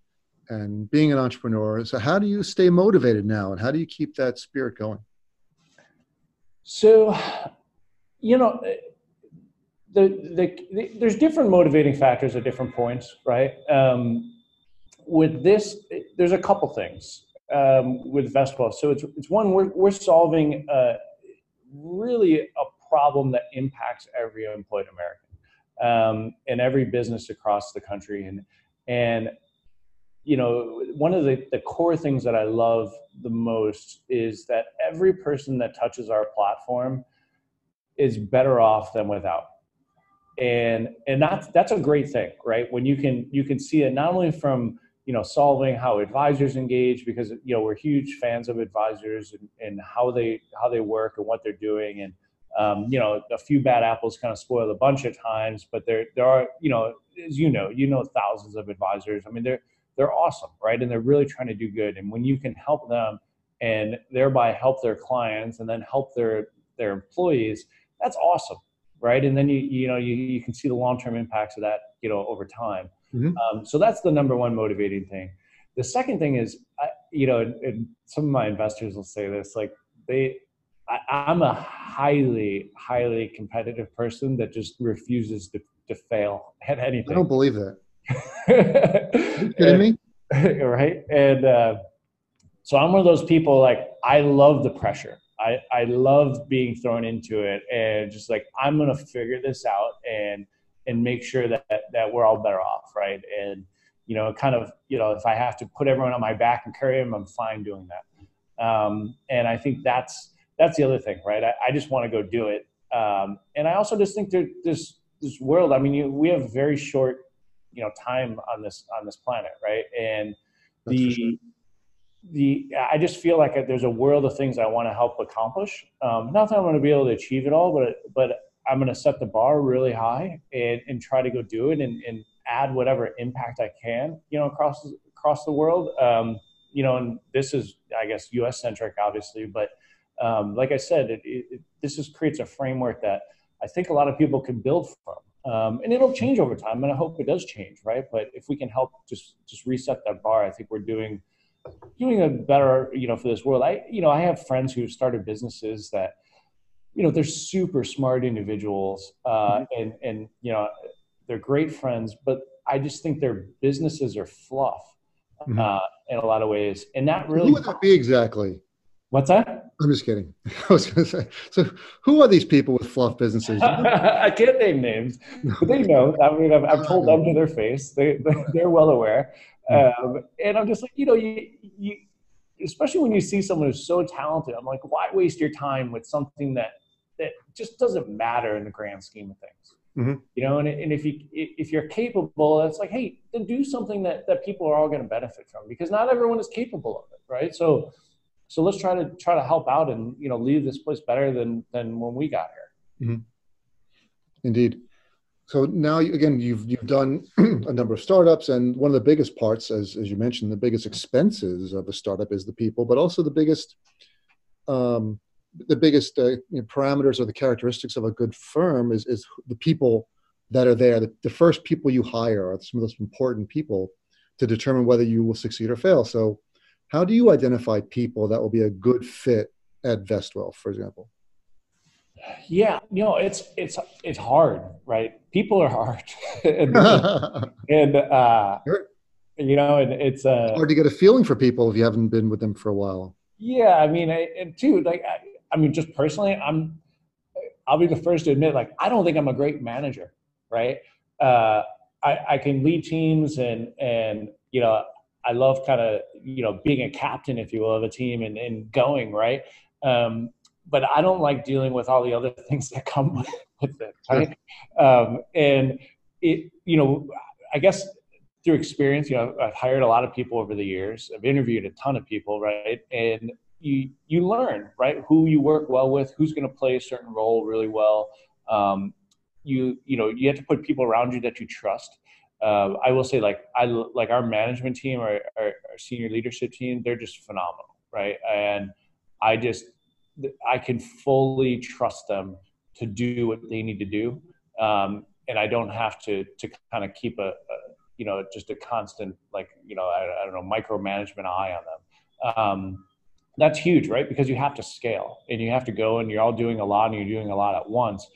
and being an entrepreneur, so how do you stay motivated now and how do you keep that spirit going? So, you know, the, the, the, there's different motivating factors at different points, right? Um, with this, there's a couple things um, with Vestwell. So it's, it's one, we're, we're solving a, really a problem that impacts every employed American um, and every business across the country. And, and you know, one of the, the core things that I love the most is that every person that touches our platform is better off than without. And and that's that's a great thing, right? When you can you can see it not only from you know solving how advisors engage because you know we're huge fans of advisors and, and how they how they work and what they're doing. And um, you know a few bad apples kind of spoil a bunch of times but there there are you know as you know you know thousands of advisors. I mean they're they're awesome right? And they're really trying to do good. And when you can help them and thereby help their clients and then help their their employees that's awesome right? And then you you know you, you can see the long-term impacts of that you know over time mm-hmm. um, so that's the number one motivating thing. The second thing is I, you know and, and some of my investors will say this like they I, am a highly highly competitive person that just refuses to, to fail at anything. I don't believe that. You kidding me? Right? And uh, so i'm one of those people like i love the pressure. I, I love being thrown into it and just like I'm gonna figure this out and and make sure that that we're all better off, right? And you know, kind of you know, if I have to put everyone on my back and carry them, I'm fine doing that. Um, and I think that's that's the other thing, right? I, I just want to go do it. Um, and I also just think that this this world. I mean, you, we have very short, you know, time on this on this planet, right? And that's the the I just feel like there's a world of things I want to help accomplish. Um, not that I'm going to be able to achieve it all, but but I'm going to set the bar really high and, and try to go do it and, and add whatever impact I can, you know, across across the world. Um, you know, and this is I guess U.S. centric, obviously, but um, like I said, it, it, this just creates a framework that I think a lot of people can build from. Um, and it'll change over time, and I hope it does change, right? But if we can help just just reset that bar, I think we're doing doing a better, you know, for this world. I, you know, I have friends who started businesses that, you know, they're super smart individuals, uh, mm-hmm. and and you know, they're great friends, but I just think their businesses are fluff mm-hmm. uh, in a lot of ways, and that really. Who would that be exactly? What's that? I'm just kidding. I was going to say. So, who are these people with fluff businesses? I can't name names, but they know. I mean, I've, I've told them to their face. They they're well aware. Um, and I'm just like, you know, you, you, especially when you see someone who's so talented, I'm like, why waste your time with something that that just doesn't matter in the grand scheme of things? Mm-hmm. You know, and, and if you if you're capable, it's like, hey, then do something that that people are all going to benefit from because not everyone is capable of it, right? So so let's try to try to help out and you know leave this place better than than when we got here. Mm-hmm. Indeed. So now, again, you've you've done a number of startups, and one of the biggest parts, as as you mentioned, the biggest expenses of a startup is the people, but also the biggest um, the biggest uh, you know, parameters or the characteristics of a good firm is is the people that are there. The, the first people you hire are some of those important people to determine whether you will succeed or fail. So, how do you identify people that will be a good fit at Vestwell, for example? Yeah, you know, it's it's it's hard, right? People are hard, and, and uh, sure. you know, and it's uh, hard to get a feeling for people if you haven't been with them for a while. Yeah, I mean, I, and too, like, I, I mean, just personally, I'm, I'll be the first to admit, like, I don't think I'm a great manager, right? Uh, I, I can lead teams, and and you know, I love kind of you know being a captain, if you will, of a team and and going right. Um, but I don't like dealing with all the other things that come with it. Right? Um, and it, you know, I guess through experience, you know, I've hired a lot of people over the years. I've interviewed a ton of people, right? And you you learn, right, who you work well with, who's going to play a certain role really well. Um, you you know, you have to put people around you that you trust. Uh, I will say, like I like our management team, our, our, our senior leadership team, they're just phenomenal, right? And I just I can fully trust them to do what they need to do, um, and I don't have to to kind of keep a, a, you know just a constant like you know I, I don't know micromanagement eye on them. Um, that's huge, right? Because you have to scale and you have to go and you're all doing a lot and you're doing a lot at once.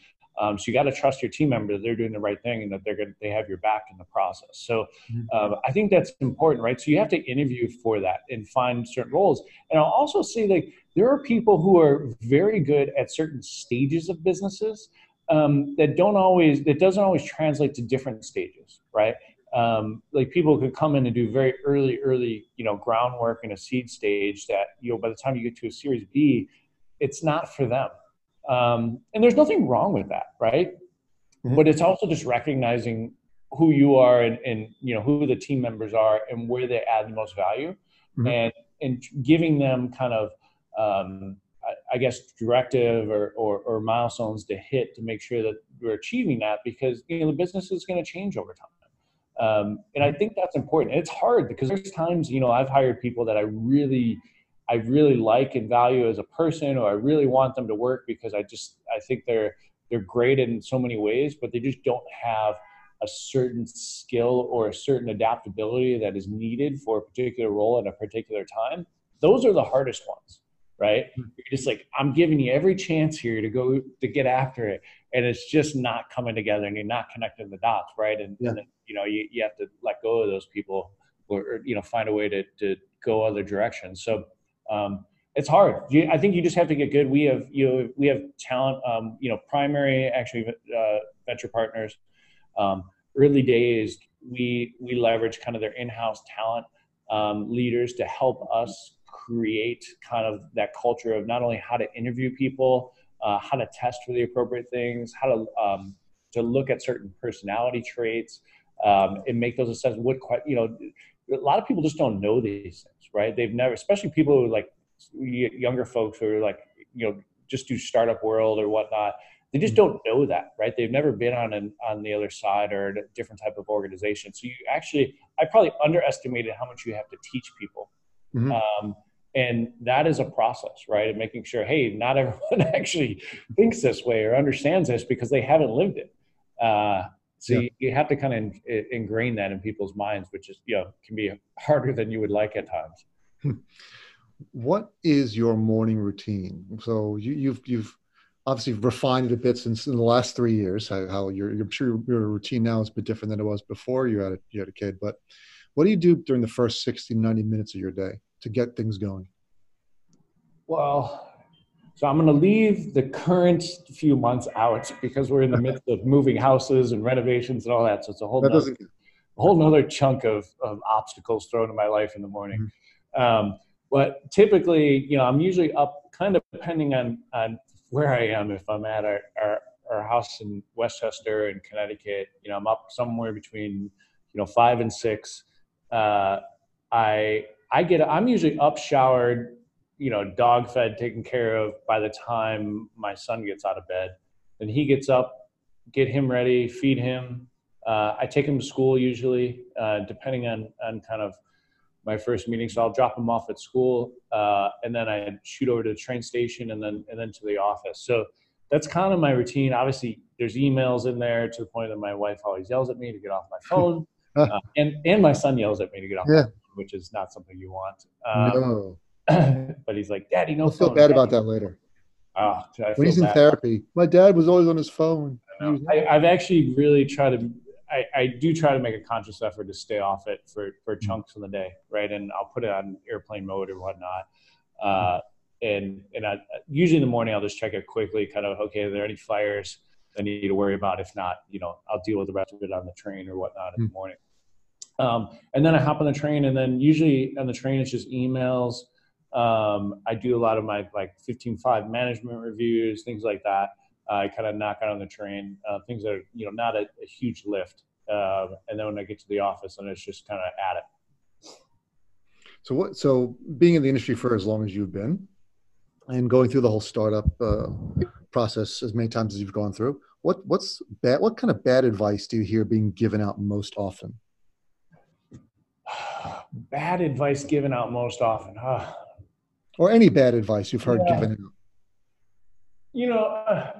Um, so you got to trust your team member that they're doing the right thing and that they're going they have your back in the process. So mm-hmm. um, I think that's important, right? So you have to interview for that and find certain roles. And I'll also say like there are people who are very good at certain stages of businesses um, that don't always that doesn't always translate to different stages, right? Um, like people could come in and do very early, early, you know, groundwork in a seed stage that, you know, by the time you get to a series B, it's not for them. Um, and there's nothing wrong with that, right? Mm-hmm. But it's also just recognizing who you are and, and, you know, who the team members are and where they add the most value mm-hmm. and, and giving them kind of, um, I, I guess, directive or, or, or milestones to hit to make sure that we're achieving that because, you know, the business is going to change over time um, and I think that's important. And it's hard because there's times, you know, I've hired people that I really, I really like and value as a person, or I really want them to work because I just, I think they're, they're great in so many ways, but they just don't have a certain skill or a certain adaptability that is needed for a particular role at a particular time. Those are the hardest ones, right? Hmm. You're just like, I'm giving you every chance here to go to get after it. And it's just not coming together and you're not connecting the dots, right? And, yeah. and you know you, you have to let go of those people or, or you know find a way to, to go other directions so um, it's hard you, i think you just have to get good we have you know, we have talent um, you know primary actually uh, venture partners um, early days we we leverage kind of their in-house talent um, leaders to help us create kind of that culture of not only how to interview people uh, how to test for the appropriate things how to um, to look at certain personality traits um, and make those assessments. What you know, a lot of people just don't know these things, right? They've never, especially people who like younger folks who are like you know just do startup world or whatnot. They just mm-hmm. don't know that, right? They've never been on an, on the other side or a different type of organization. So you actually, I probably underestimated how much you have to teach people. Mm-hmm. Um, and that is a process right of making sure hey not everyone actually thinks this way or understands this because they haven't lived it uh, so yeah. you, you, have to kind of in, ingrain that in people's minds, which is, you know, can be harder than you would like at times. Hmm. What is your morning routine? So you, you've, you've obviously refined it a bit since in the last three years, how, how your, I'm sure your routine now is a bit different than it was before you had a, you had a kid, but what do you do during the first 60, 90 minutes of your day to get things going? Well, so I'm going to leave the current few months out because we're in the midst of moving houses and renovations and all that. So it's a whole nother, a whole nother chunk of, of obstacles thrown in my life in the morning. Mm-hmm. Um, but typically, you know, I'm usually up kind of depending on, on where I am. If I'm at our, our, our house in Westchester in Connecticut, you know, I'm up somewhere between, you know, five and six. Uh, I, I get, I'm usually up showered you know, dog fed, taken care of by the time my son gets out of bed. Then he gets up, get him ready, feed him. Uh, I take him to school usually, uh, depending on, on kind of my first meeting. So I'll drop him off at school, uh, and then I shoot over to the train station, and then and then to the office. So that's kind of my routine. Obviously, there's emails in there to the point that my wife always yells at me to get off my phone, uh, and and my son yells at me to get off, yeah. Phone, which is not something you want. Um, no. but he's like, Daddy, no. I'll feel bad about that later. Oh, when he's in therapy, my dad was always on his phone. I, have actually really tried to. I, I, do try to make a conscious effort to stay off it for for mm-hmm. chunks of the day, right? And I'll put it on airplane mode or whatnot. Uh, and and I, usually in the morning I'll just check it quickly, kind of okay, are there any fires I need to worry about? If not, you know, I'll deal with the rest of it on the train or whatnot in the mm. morning. Um, and then I hop on the train, and then usually on the train it's just emails um, I do a lot of my like 15.5 management reviews, things like that. I kind of knock out on the train, uh, things that are you know not a, a huge lift. Uh, and then when I get to the office, and it's just kind of at it. So what? So being in the industry for as long as you've been, and going through the whole startup uh, process as many times as you've gone through, what what's bad? What kind of bad advice do you hear being given out most often? Bad advice given out most often. Huh or any bad advice you've heard yeah. given out? You know, uh,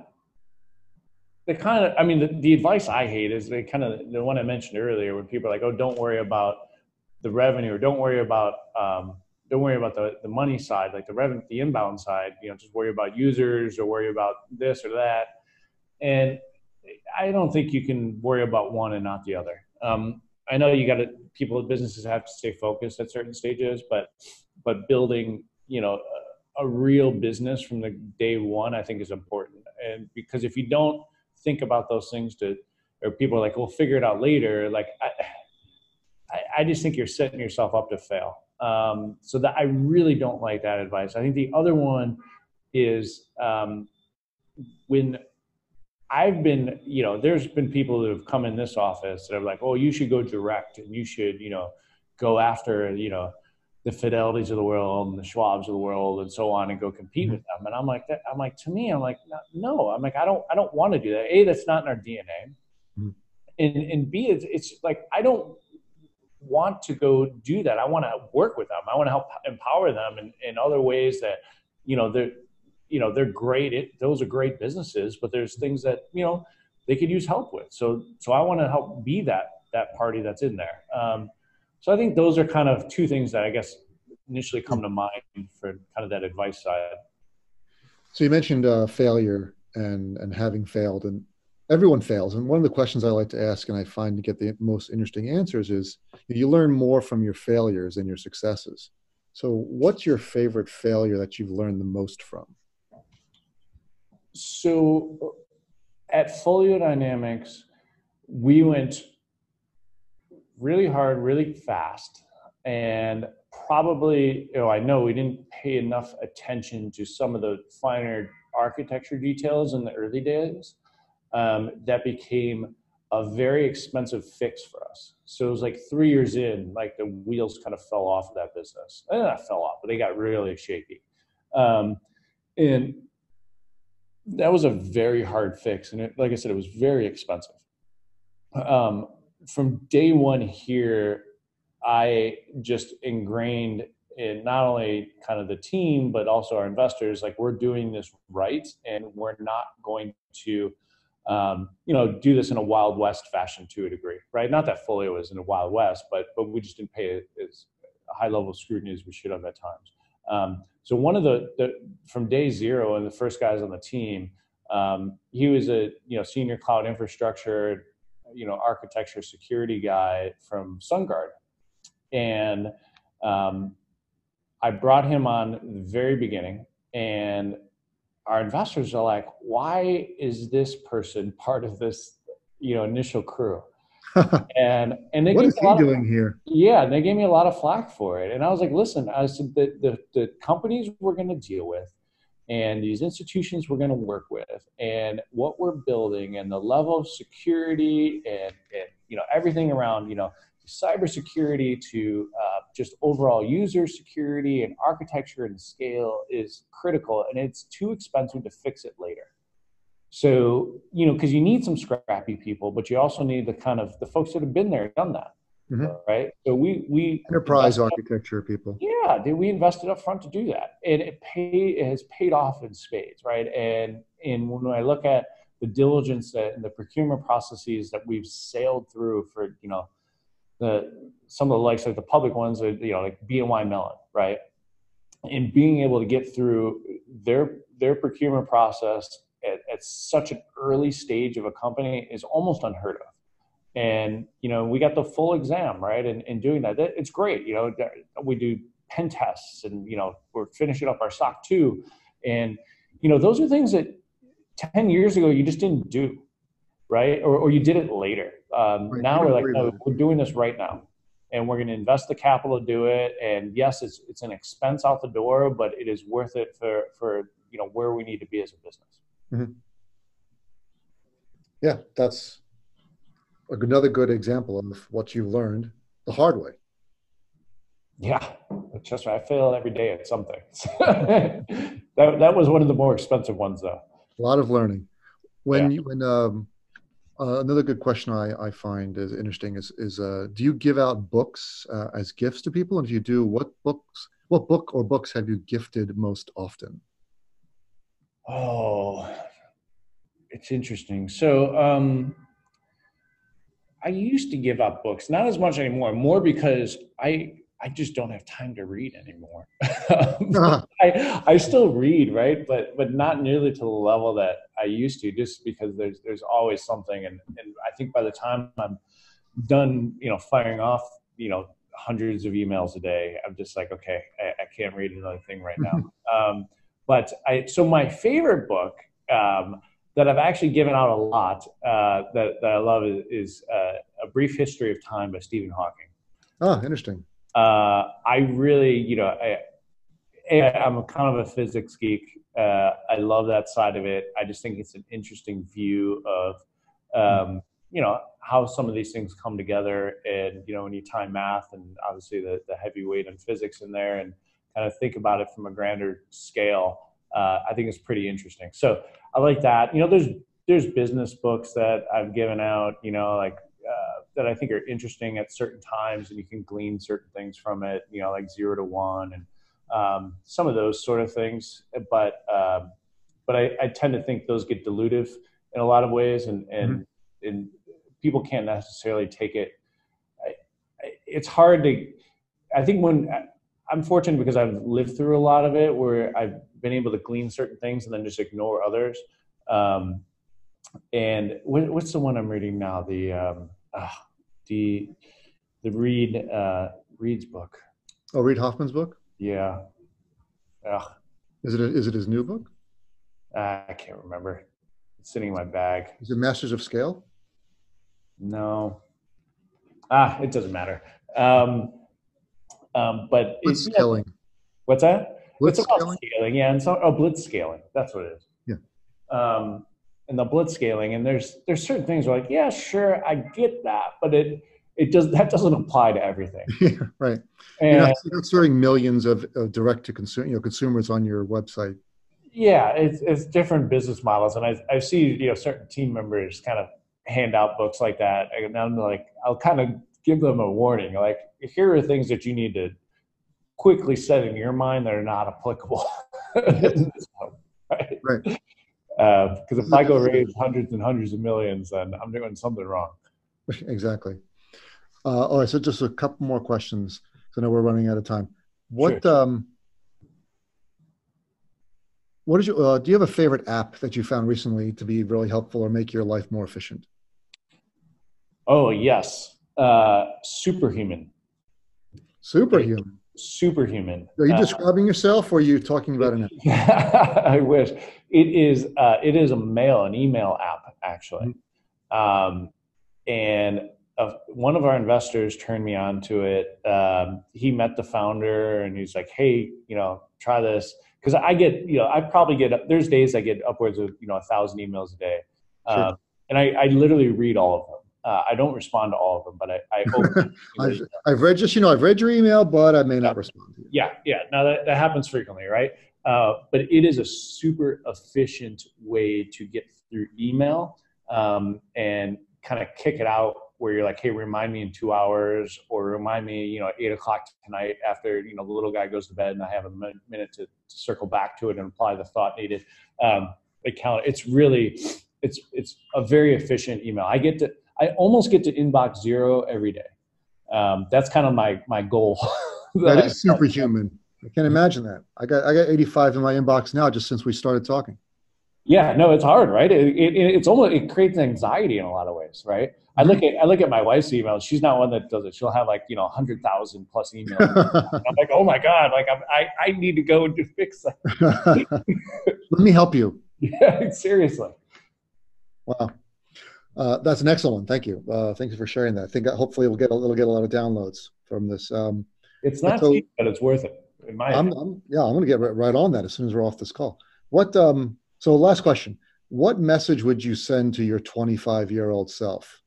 the kind of, I mean, the, the advice I hate is the kind of the one I mentioned earlier, where people are like, "Oh, don't worry about the revenue, or don't worry about, um, don't worry about the the money side, like the revenue, the inbound side. You know, just worry about users or worry about this or that." And I don't think you can worry about one and not the other. Um, I know you got to people, businesses have to stay focused at certain stages, but but building you know a, a real business from the day one i think is important and because if you don't think about those things to or people are like we'll figure it out later like I, I just think you're setting yourself up to fail. Um, so that I really don't like that advice. I think the other one is um, when I've been, you know, there's been people that have come in this office that are like, oh, you should go direct and you should, you know, go after, you know, the Fidelities of the world and the Schwabs of the world and so on and go compete mm-hmm. with them. And I'm like, that, I'm like, to me, I'm like, no, I'm like, I don't, I don't want to do that. A, that's not in our DNA. Mm-hmm. And, and B, it's, it's like, I don't want to go do that. I want to work with them. I want to help empower them in, in other ways that, you know, they're, you know, they're great. It, those are great businesses, but there's things that, you know, they could use help with. So, so I want to help be that, that party that's in there. Um, so I think those are kind of two things that I guess initially come to mind for kind of that advice side. So you mentioned uh, failure and and having failed, and everyone fails. And one of the questions I like to ask, and I find to get the most interesting answers, is you learn more from your failures than your successes. So, what's your favorite failure that you've learned the most from? So, at Folio Dynamics, we went really hard, really fast, and probably, you know, I know we didn't pay enough attention to some of the finer architecture details in the early days. Um, that became a very expensive fix for us. So it was like three years in, like the wheels kind of fell off of that business. And not fell off, but they got really shaky. Um, and that was a very hard fix. And it, like I said, it was very expensive. Um, from day one here, I just ingrained in not only kind of the team, but also our investors, like we're doing this right and we're not going to, um, you know, do this in a wild west fashion to a degree, right? Not that Folio is in a wild west, but but we just didn't pay as high level of scrutiny as we should have at times. Um, so one of the, the from day zero and the first guys on the team, um, he was a you know senior cloud infrastructure you know architecture security guy from SunGard, and um, I brought him on the very beginning, and our investors are like, "Why is this person part of this you know initial crew?" and and they what is he doing of, here? Yeah, they gave me a lot of flack for it, and I was like, "Listen, I said the the, the companies we're going to deal with." and these institutions we're going to work with and what we're building and the level of security and, and you know everything around you know cybersecurity to uh, just overall user security and architecture and scale is critical and it's too expensive to fix it later so you know because you need some scrappy people but you also need the kind of the folks that have been there done that Mm-hmm. Right. So we we enterprise architecture people. Yeah, we invested up front to do that, and it pay it has paid off in spades, right? And and when I look at the diligence that and the procurement processes that we've sailed through for you know the some of the likes like the public ones are you know like BNY Mellon, right? And being able to get through their their procurement process at, at such an early stage of a company is almost unheard of. And you know we got the full exam right and, and doing that. It's great you know we do pen tests and you know we're finishing up our SOC 2 and you know those are things that 10 years ago you just didn't do right? Or, or you did it later. Um, right. now we're like no, we're doing this right now. And we're going to invest the capital to do it. And yes it's it's an expense out the door but it is worth it for for you know where we need to be as a business mm-hmm. yeah that's another good example of what you've learned the hard way. Yeah, trust me, I fail every day at something. that that was one of the more expensive ones, though. A lot of learning. When yeah. you, when um, uh, another good question I, I find is interesting is is uh, do you give out books uh, as gifts to people? And if you do, what books, what book or books have you gifted most often? Oh, it's interesting. So. Um, I used to give up books, not as much anymore, more because I I just don't have time to read anymore. uh-huh. I I still read, right? But but not nearly to the level that I used to, just because there's there's always something and, and I think by the time I'm done, you know, firing off, you know, hundreds of emails a day, I'm just like, okay, I, I can't read another thing right now. um, but I so my favorite book um, that I've actually given out a lot uh, that, that I love is, is uh, A Brief History of Time by Stephen Hawking. Oh, interesting. Uh, I really, you know, I, I'm a kind of a physics geek. Uh, I love that side of it. I just think it's an interesting view of, um, you know, how some of these things come together. And you know, when you tie math and obviously the the heavy weight and physics in there, and kind of think about it from a grander scale, uh, I think it's pretty interesting. So I like that. You know, there's there's business books that I've given out. You know, like uh, that I think are interesting at certain times, and you can glean certain things from it. You know, like zero to one and um, some of those sort of things. But um, but I, I, tend to think those get dilutive in a lot of ways, and and, mm-hmm. and people can't necessarily take it. I, I, it's hard to. I think when I'm fortunate because I've lived through a lot of it, where I've been able to glean certain things and then just ignore others. Um, and what, what's the one I'm reading now? The um, uh, the the Reid uh, Reid's book. Oh, Reid Hoffman's book. Yeah. Ugh. Is it a, is it his new book? Uh, I can't remember. It's sitting in my bag. Is it Masters of Scale? No. Ah, it doesn't matter. Um, um, but it's, scaling. what's that? Blitz it's about scaling. Yeah, and so oh, blitz scaling. That's what it is. Yeah. Um, and the blitz scaling, and there's there's certain things where like, yeah, sure, I get that, but it it does that doesn't apply to everything. Yeah, right. And, you're, not, you're not serving millions of, of direct to consumer, you know, consumers on your website. Yeah, it's, it's different business models, and I I see you know certain team members kind of hand out books like that, and I'm like I'll kind of give them a warning, like here are things that you need to quickly set in your mind that are not applicable. right. Right. Because uh, if I go raise hundreds and hundreds of millions, then I'm doing something wrong. Exactly. Uh, all right, so just a couple more questions. So I know we're running out of time. What sure. um, what is your? Uh, do you have a favorite app that you found recently to be really helpful or make your life more efficient? Oh yes, uh, Superhuman. Superhuman. Superhuman. Are you uh, describing yourself, or are you talking about an app? I wish it is. Uh, it is a mail, an email app, actually. Mm-hmm. Um, and uh, one of our investors turned me on to it. Um, he met the founder and he's like, "Hey, you know, try this." Because I get, you know, I probably get. There's days I get upwards of you know a thousand emails a day, sure. um, and I, I, literally read all of them. Uh, I don't respond to all of them, but I, I hope. I've, I've, read just, you know, I've read your email, but I may not respond to you. Yeah, yeah. Now that, that happens frequently, right? Uh, but it is a super efficient way to get through email um, and kind of kick it out where you're like, hey, remind me in two hours, or remind me, you know, at eight o'clock tonight after you know the little guy goes to bed, and I have a minute to, to circle back to it and apply the thought needed. Um, account. It's really, it's it's a very efficient email. I get to, I almost get to inbox zero every day. Um, that's kind of my my goal. that, that is superhuman. I can't imagine that. I got I got 85 in my inbox now just since we started talking. Yeah, no, it's hard, right? It, it, it's almost it creates anxiety in a lot of ways, right? I look at I look at my wife's emails. She's not one that does it. She'll have like you know hundred thousand plus emails. I'm like, oh my god, like I'm, i I need to go and fix that. Let me help you. Yeah, seriously. Wow, uh, that's an excellent one. Thank you. Uh, thank you for sharing that. I think hopefully we'll get a little get a lot of downloads from this. Um, it's not so, cheap, but it's worth it. In my I'm, I'm, yeah, I'm going to get right, right on that as soon as we're off this call. What um, so, last question What message would you send to your 25 year old self?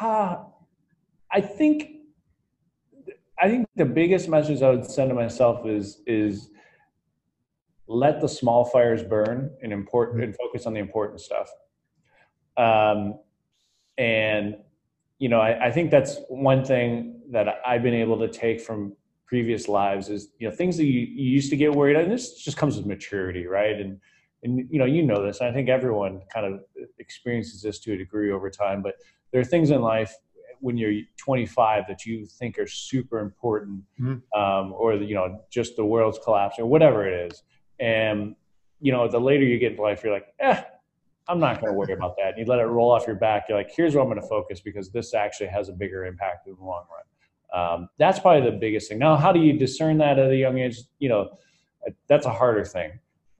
Uh, I think I think the biggest message I would send to myself is is let the small fires burn and important and focus on the important stuff. Um, and you know, I, I, think that's one thing that I've been able to take from previous lives is you know things that you, you used to get worried and this just comes with maturity right and and you know you know this i think everyone kind of experiences this to a degree over time but there are things in life when you're 25 that you think are super important mm-hmm. um, or you know just the world's collapsing or whatever it is and you know the later you get into life you're like eh i'm not going to worry about that and you let it roll off your back you're like here's where i'm going to focus because this actually has a bigger impact in the long run um, that's probably the biggest thing. Now, how do you discern that at a young age? You know, that's a harder thing.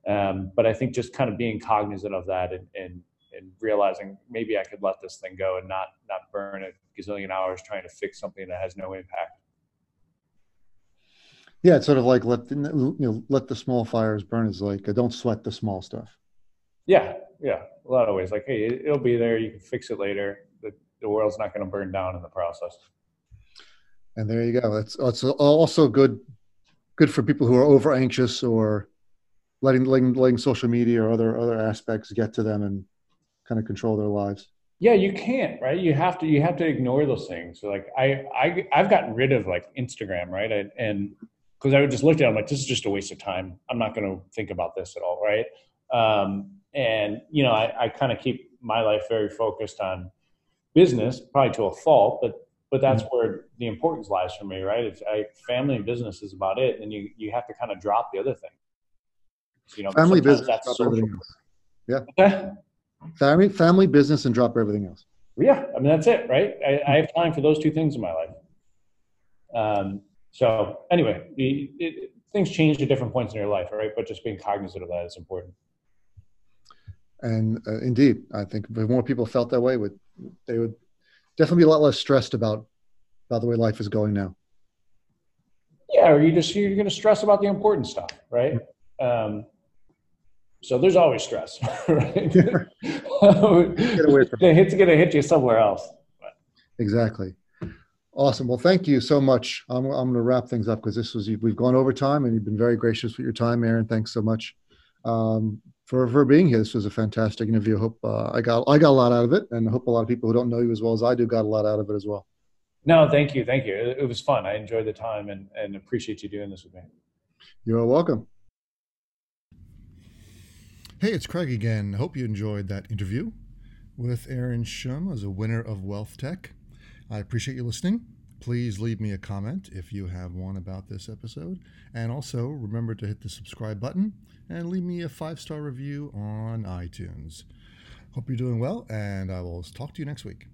Um, but I think just kind of being cognizant of that and, and, and realizing maybe I could let this thing go and not not burn a gazillion hours trying to fix something that has no impact. Yeah, it's sort of like let the, you know let the small fires burn. Is like don't sweat the small stuff. Yeah, yeah, a lot of ways. Like, hey, it'll be there. You can fix it later. The the world's not going to burn down in the process. And there you go. It's it's also good good for people who are over anxious or letting, letting letting social media or other other aspects get to them and kind of control their lives yeah you can't right you have to you have to ignore those things so like i i i've gotten rid of like instagram right I, and because i would just look at it i'm like this is just a waste of time i'm not going to think about this at all right um, and you know i, I kind of keep my life very focused on business probably to a fault but but that's mm-hmm. where the importance lies for me right if I, family and business is about it and you you have to kind of drop the other thing you know, family business. That's social. Yeah. family, family business, and drop everything else. Yeah, I mean that's it, right? I, I have time for those two things in my life. Um, so anyway, it, it, things change at different points in your life, right? But just being cognizant of that is important. And uh, indeed, I think if more people felt that way, would they would definitely be a lot less stressed about about the way life is going now. Yeah, or you just you're going to stress about the important stuff, right? Um, so there's always stress, right? it's going to hit you somewhere else. Exactly. Awesome. Well, thank you so much. I'm, I'm going to wrap things up because this was we've gone over time and you've been very gracious with your time, Aaron. Thanks so much um, for for being here. This was a fantastic interview. I hope uh, I got I got a lot out of it, and I hope a lot of people who don't know you as well as I do got a lot out of it as well. No, thank you, thank you. It, it was fun. I enjoyed the time and and appreciate you doing this with me. You're welcome. Hey, it's Craig again. Hope you enjoyed that interview with Aaron Schumm as a winner of Wealth Tech. I appreciate you listening. Please leave me a comment if you have one about this episode. And also remember to hit the subscribe button and leave me a five star review on iTunes. Hope you're doing well, and I will talk to you next week.